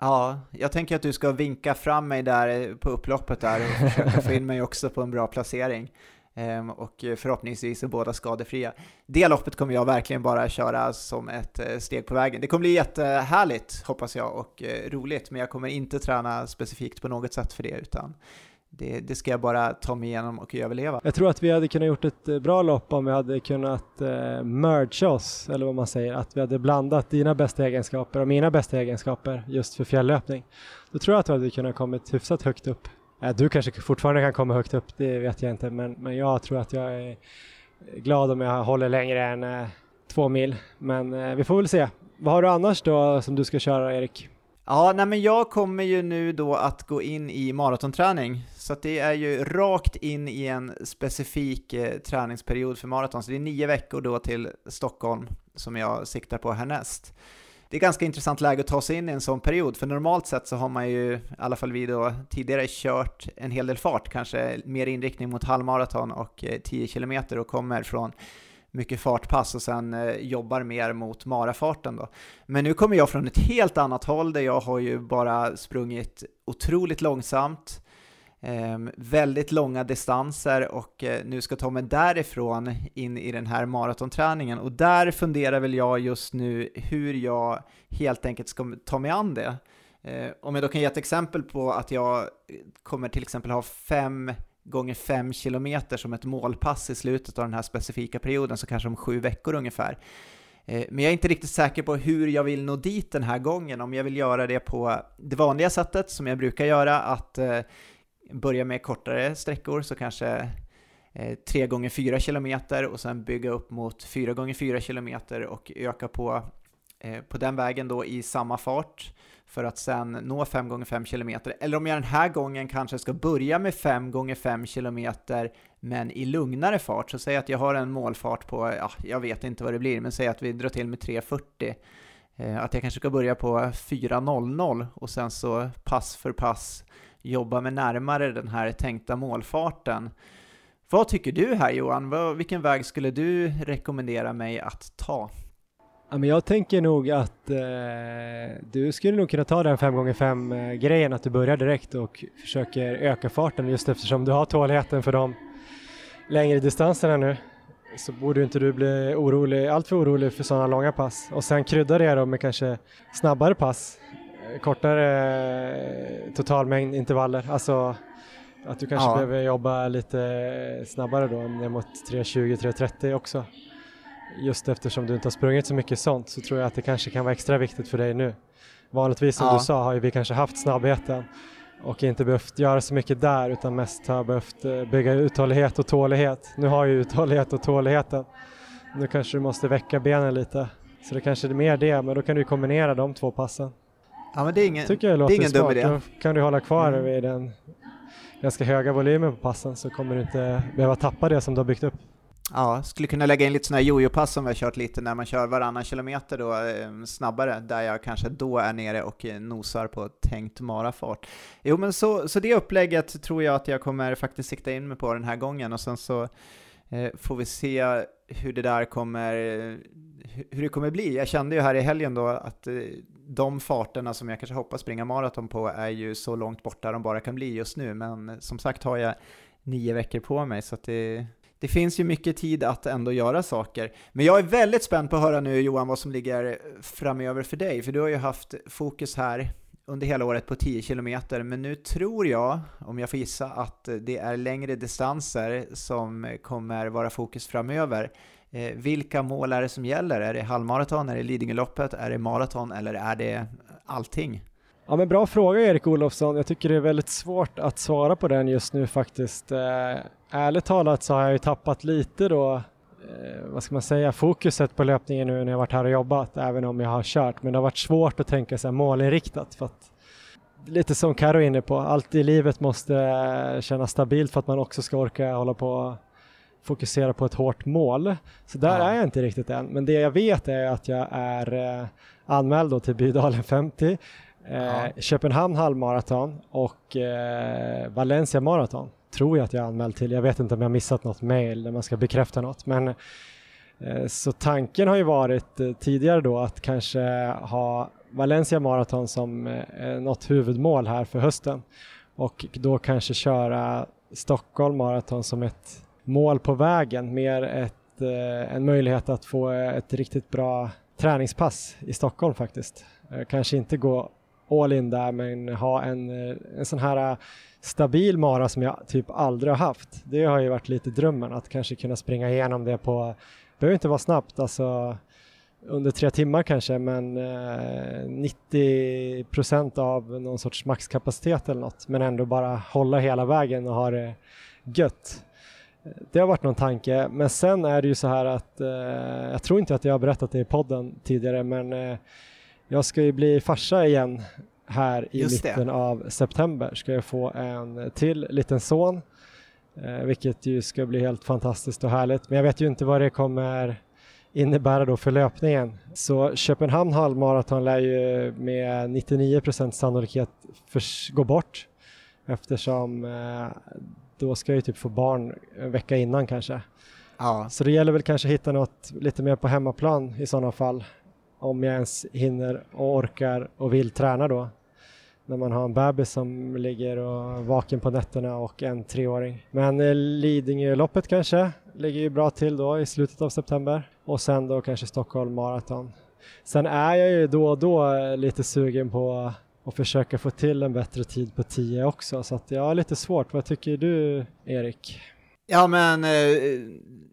Ja, jag tänker att du ska vinka fram mig där på upploppet där och försöka få in mig också på en bra placering. Ehm, och förhoppningsvis är båda skadefria. Det loppet kommer jag verkligen bara köra som ett eh, steg på vägen. Det kommer bli jättehärligt hoppas jag och eh, roligt, men jag kommer inte träna specifikt på något sätt för det, utan det, det ska jag bara ta mig igenom och överleva. Jag tror att vi hade kunnat gjort ett eh, bra lopp om vi hade kunnat eh, merge oss, eller vad man säger, att vi hade blandat dina bästa egenskaper och mina bästa egenskaper just för fjälllöpning. Då tror jag att vi hade kunnat kommit hyfsat högt upp. Eh, du kanske fortfarande kan komma högt upp, det vet jag inte, men, men jag tror att jag är glad om jag håller längre än eh, två mil. Men eh, vi får väl se. Vad har du annars då som du ska köra, Erik? Ja, nej men jag kommer ju nu då att gå in i maratonträning, så att det är ju rakt in i en specifik eh, träningsperiod för maraton, så det är nio veckor då till Stockholm som jag siktar på härnäst. Det är ganska intressant läge att ta sig in i en sån period, för normalt sett så har man ju, i alla fall vi då, tidigare kört en hel del fart, kanske mer inriktning mot halvmaraton och eh, 10 km och kommer från mycket fartpass och sen eh, jobbar mer mot marafarten då. Men nu kommer jag från ett helt annat håll där jag har ju bara sprungit otroligt långsamt, eh, väldigt långa distanser och eh, nu ska ta mig därifrån in i den här maratonträningen och där funderar väl jag just nu hur jag helt enkelt ska ta mig an det. Eh, om jag då kan ge ett exempel på att jag eh, kommer till exempel ha fem gånger 5 kilometer som ett målpass i slutet av den här specifika perioden, så kanske om sju veckor ungefär. Eh, men jag är inte riktigt säker på hur jag vill nå dit den här gången, om jag vill göra det på det vanliga sättet som jag brukar göra, att eh, börja med kortare sträckor, så kanske eh, 3 gånger 4 kilometer och sen bygga upp mot 4 gånger 4 kilometer och öka på, Eh, på den vägen då i samma fart för att sen nå 5 gånger 5 km. Eller om jag den här gången kanske ska börja med 5 gånger 5 km men i lugnare fart. Så säg att jag har en målfart på, ja, jag vet inte vad det blir, men säg att vi drar till med 3.40. Eh, att jag kanske ska börja på 4.00 och sen så pass för pass jobba med närmare den här tänkta målfarten. Vad tycker du här Johan? Vilken väg skulle du rekommendera mig att ta? Ja, men jag tänker nog att eh, du skulle nog kunna ta den 5x5 eh, grejen att du börjar direkt och försöker öka farten just eftersom du har tåligheten för de längre distanserna nu så borde inte du bli orolig, alltför orolig för sådana långa pass och sen krydda det då med kanske snabbare pass, eh, kortare eh, totalmängd intervaller, alltså att du kanske Ja. behöver jobba lite snabbare då, ner mot 3.20-3.30 också. Just eftersom du inte har sprungit så mycket sånt så tror jag att det kanske kan vara extra viktigt för dig nu. Vanligtvis som Ja. du sa har ju vi kanske haft snabbheten och inte behövt göra så mycket där utan mest har behövt eh, bygga uthållighet och tålighet. Nu har ju uthållighet och tåligheten. Nu kanske du måste väcka benen lite. Så det kanske är mer det, men då kan du kombinera de två passen. Ja, men det är ingen, Tycker jag det låter är ingen dum idé. Då kan du hålla kvar Mm. vid den ganska höga volymen på passen så kommer du inte behöva tappa det som du har byggt upp. Ja, skulle kunna lägga in lite sådana här jojo-pass som vi har kört lite när man kör varannan kilometer då ehm, snabbare, där jag kanske då är nere och eh, nosar på tänkt marafart. Jo men så, så det upplägget tror jag att jag kommer faktiskt sikta in mig på den här gången och sen så eh, får vi se hur det där kommer, hur det kommer bli. Jag kände ju här i helgen då att eh, de farterna som jag kanske hoppas springa maraton på är ju så långt borta de bara kan bli just nu, men som sagt har jag nio veckor på mig så att det det finns ju mycket tid att ändå göra saker. Men jag är väldigt spänd på att höra nu Johan vad som ligger eh, framöver för dig, för du har ju haft fokus här under hela året på 10 kilometer, men nu tror jag, om jag får gissa, att det är längre distanser som eh, kommer vara fokus framöver. Eh, vilka mål är det som gäller? Är det halvmaraton, är det Lidingöloppet, är det maraton eller är det allting? Ja men bra fråga Erik Olofsson. Jag tycker det är väldigt svårt att svara på den just nu faktiskt. Eh, ärligt talat så har jag ju tappat lite då, eh, vad ska man säga, fokuset på löpningen nu när jag varit här och jobbat, även om jag har kört. Men det har varit svårt att tänka sig målinriktat för att lite som Karo är inne på, allt i livet måste eh, kännas stabilt för att man också ska orka hålla på och fokusera på ett hårt mål. Så där Ja. är jag inte riktigt än. Men det jag vet är att jag är eh, anmäld till Bydalen 50 Eh, Ja. Eh, Köpenhamn halvmaraton och eh, Valencia maraton tror jag att jag är anmäld till. Jag vet inte om jag missat något mail där man ska bekräfta något. Men, eh, så tanken har ju varit eh, tidigare då att kanske ha Valencia maraton som eh, något huvudmål här för hösten och då kanske köra Stockholm maraton som ett mål på vägen, mer ett, eh, en möjlighet att få ett riktigt bra träningspass i Stockholm faktiskt. Eh, kanske inte gå all in där men ha en, eh, en sån här eh, stabil mara som jag typ aldrig har haft. Det har ju varit lite drömmen att kanske kunna springa igenom det på, behöver inte vara snabbt, alltså under tre timmar kanske men eh, 90 procent av någon sorts maxkapacitet eller något men ändå bara hålla hela vägen och ha det gött. Det har varit någon tanke men sen är det ju så här att eh, jag tror inte att jag har berättat det i podden tidigare men eh, jag ska ju bli farsa igen här i Just det. mitten av september. Ska jag få en till liten son, eh, vilket ju ska bli helt fantastiskt och härligt. Men jag vet ju inte vad det kommer innebära då för löpningen. Så Köpenhamn halvmaraton lär ju med 99% sannolikhet gå bort eftersom eh, då ska jag ju typ få barn en vecka innan kanske. Ja, Så det gäller väl kanske hitta något lite mer på hemmaplan i sådana fall. Om jag ens hinner och orkar och vill träna då. När man har en bebis som ligger och vaken på nätterna och en treåring. Men eh, Lidingöloppet kanske ligger ju bra till då i slutet av september. Och sen då kanske Stockholm Marathon. Sen är jag ju då och då eh, lite sugen på att försöka få till en bättre tid på 10 också. Så att jag har lite svårt. Vad tycker du Erik? Ja men eh,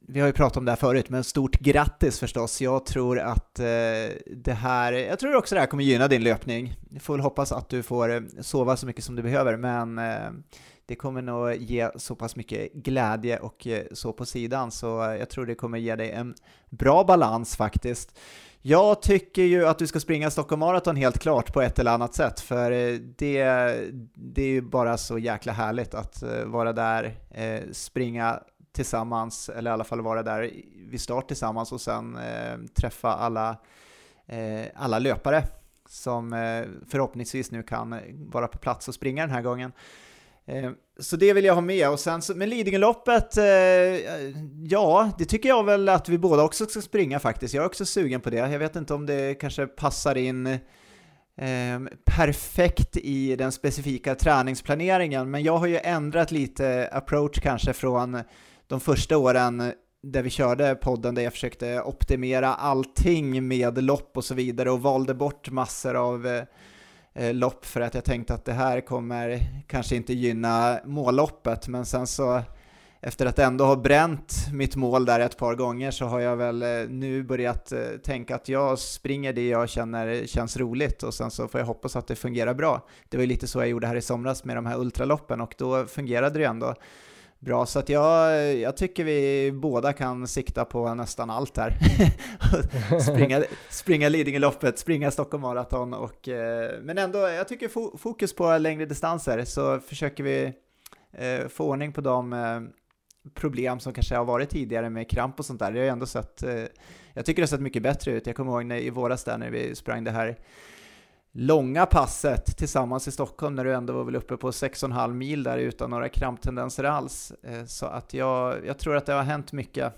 vi har ju pratat om det här förut, men stort grattis förstås. Jag tror att eh, det här, jag tror också det här kommer gynna din löpning. Jag får väl hoppas att du får eh, sova så mycket som du behöver, men eh, det kommer nog ge så pass mycket glädje och eh, så på sidan, så jag tror det kommer ge dig en bra balans faktiskt. Jag tycker ju att du ska springa Stockholm Marathon helt klart på ett eller annat sätt, för eh, det, det är ju bara så jäkla härligt att eh, vara där, eh, springa tillsammans, eller i alla fall vara där vid start tillsammans och sen träffa alla, alla löpare som förhoppningsvis nu kan vara på plats och springa den här gången. Eh, så det vill jag ha med. Och sen men Lidingöloppet, eh, ja, det tycker jag väl att vi båda också ska springa faktiskt. Jag är också sugen på det. Jag vet inte om det kanske passar in eh, perfekt i den specifika träningsplaneringen, men jag har ju ändrat lite approach kanske från de första åren där vi körde podden där jag försökte optimera allting med lopp och så vidare och valde bort massor av eh, Eh, lopp för att jag tänkte att det här kommer kanske inte gynna målloppet men sen så efter att ändå ha bränt mitt mål där ett par gånger så har jag väl eh, nu börjat eh, tänka att jag springer det jag känner känns roligt och sen så får jag hoppas att det fungerar bra. Det var ju lite så jag gjorde här i somras med de här ultraloppen och då fungerade det ändå bra. Så att jag, jag tycker vi båda kan sikta på nästan allt här. springa, springa Lidingöloppet, springa Stockholm Marathon och eh, men ändå, jag tycker fokus på längre distanser så försöker vi eh, få ordning på de eh, problem som kanske har varit tidigare med kramp och sånt där. Det har ju ändå sett, jag tycker det har sett mycket bättre ut. Jag kommer ihåg när, i våras där när vi sprang det här långa passet tillsammans i Stockholm när du ändå var väl uppe på 6,5 mil där utan några kramptendenser alls. Eh, så att jag, jag tror att det har hänt mycket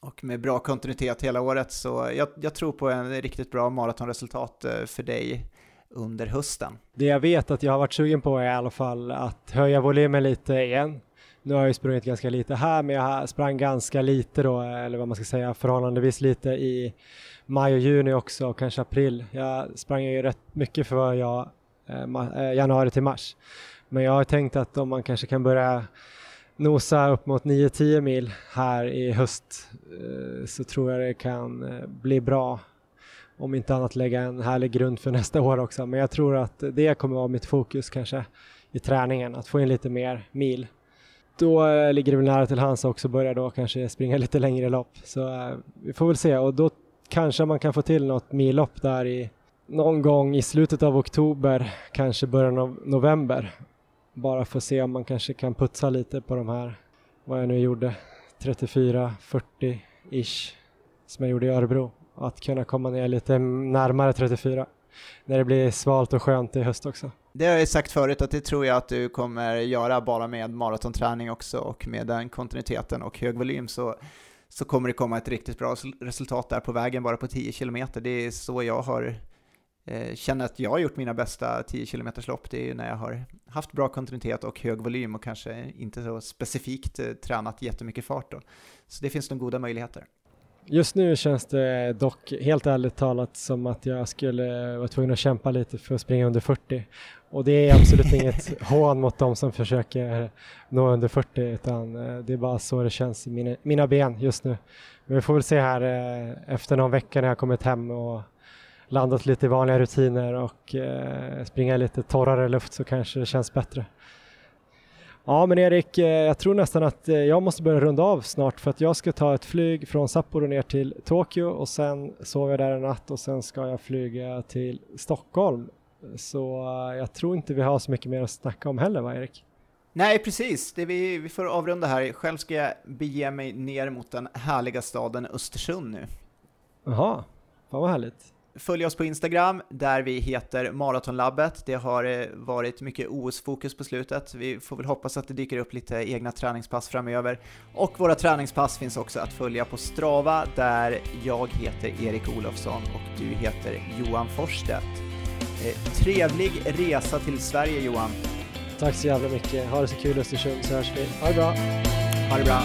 och med bra kontinuitet hela året så jag, jag tror på en riktigt bra maratonresultat eh, för dig under hösten. Det jag vet att jag har varit sugen på är i alla fall att höja volymen lite igen. Nu har jag ju sprungit ganska lite här men jag sprang ganska lite då, eller vad man ska säga, förhållandevis lite i maj och juni också och kanske april. Jag sprang ju rätt mycket för jag, eh, eh, januari till mars. Men jag har tänkt att om man kanske kan börja nosa upp mot 9-10 mil här i höst eh, så tror jag det kan eh, bli bra. Om inte annat lägga en härlig grund för nästa år också. Men jag tror att det kommer vara mitt fokus kanske i träningen, att få in lite mer mil. Då eh, ligger det väl nära till hands också börja då kanske springa lite längre lopp. Så vi får väl se och då kanske man kan få till något millopp där i någon gång i slutet av oktober, kanske början av november. Bara för att se om man kanske kan putsa lite på de här, vad jag nu gjorde, 34-40-ish som jag gjorde i Örebro. Att kunna komma ner lite närmare 34 när det blir svalt och skönt i höst också. Det har jag sagt förut att det tror jag att du kommer göra bara med maratonträning också och med den kontinuiteten och hög volym så så kommer det komma ett riktigt bra resultat där på vägen bara på 10 km. Det är så jag har eh, känner att jag har gjort mina bästa 10 km lopp. Det är ju när jag har haft bra kontinuitet och hög volym och kanske inte så specifikt eh, tränat jättemycket fart då. Så det finns nog goda möjligheter. Just nu känns det dock helt ärligt talat som att jag skulle vara tvungen att kämpa lite för att springa under 40. Och det är absolut inget hån mot dem som försöker nå under 40 utan eh, det är bara så det känns i mina, mina ben just nu. Men vi får väl se här eh, efter någon vecka när jag kommit hem och landat lite i vanliga rutiner och eh, springa lite torrare luft så kanske det känns bättre. Ja men Erik, eh, jag tror nästan att jag måste börja runda av snart för att jag ska ta ett flyg från Sapporo ner till Tokyo och sen sover jag där en natt och sen ska jag flyga till Stockholm så uh, jag tror inte vi har så mycket mer att snacka om heller, va Erik? Nej, precis. Det vi, vi får avrunda här. Själv ska jag bege mig ner mot den härliga staden Östersund nu. Jaha, fan vad härligt. Följ oss på Instagram där vi heter Maratonlabbet. Det har eh, varit mycket OS-fokus på slutet. Vi får väl hoppas att det dyker upp lite egna träningspass framöver. Och våra träningspass finns också att följa på Strava där jag heter Erik Olofsson och du heter Johan Forsstedt. Eh, trevlig resa till Sverige Johan. Tack så jävla mycket. Ha det så kul Östersund så hörs vi. Ha det bra. Ha det bra.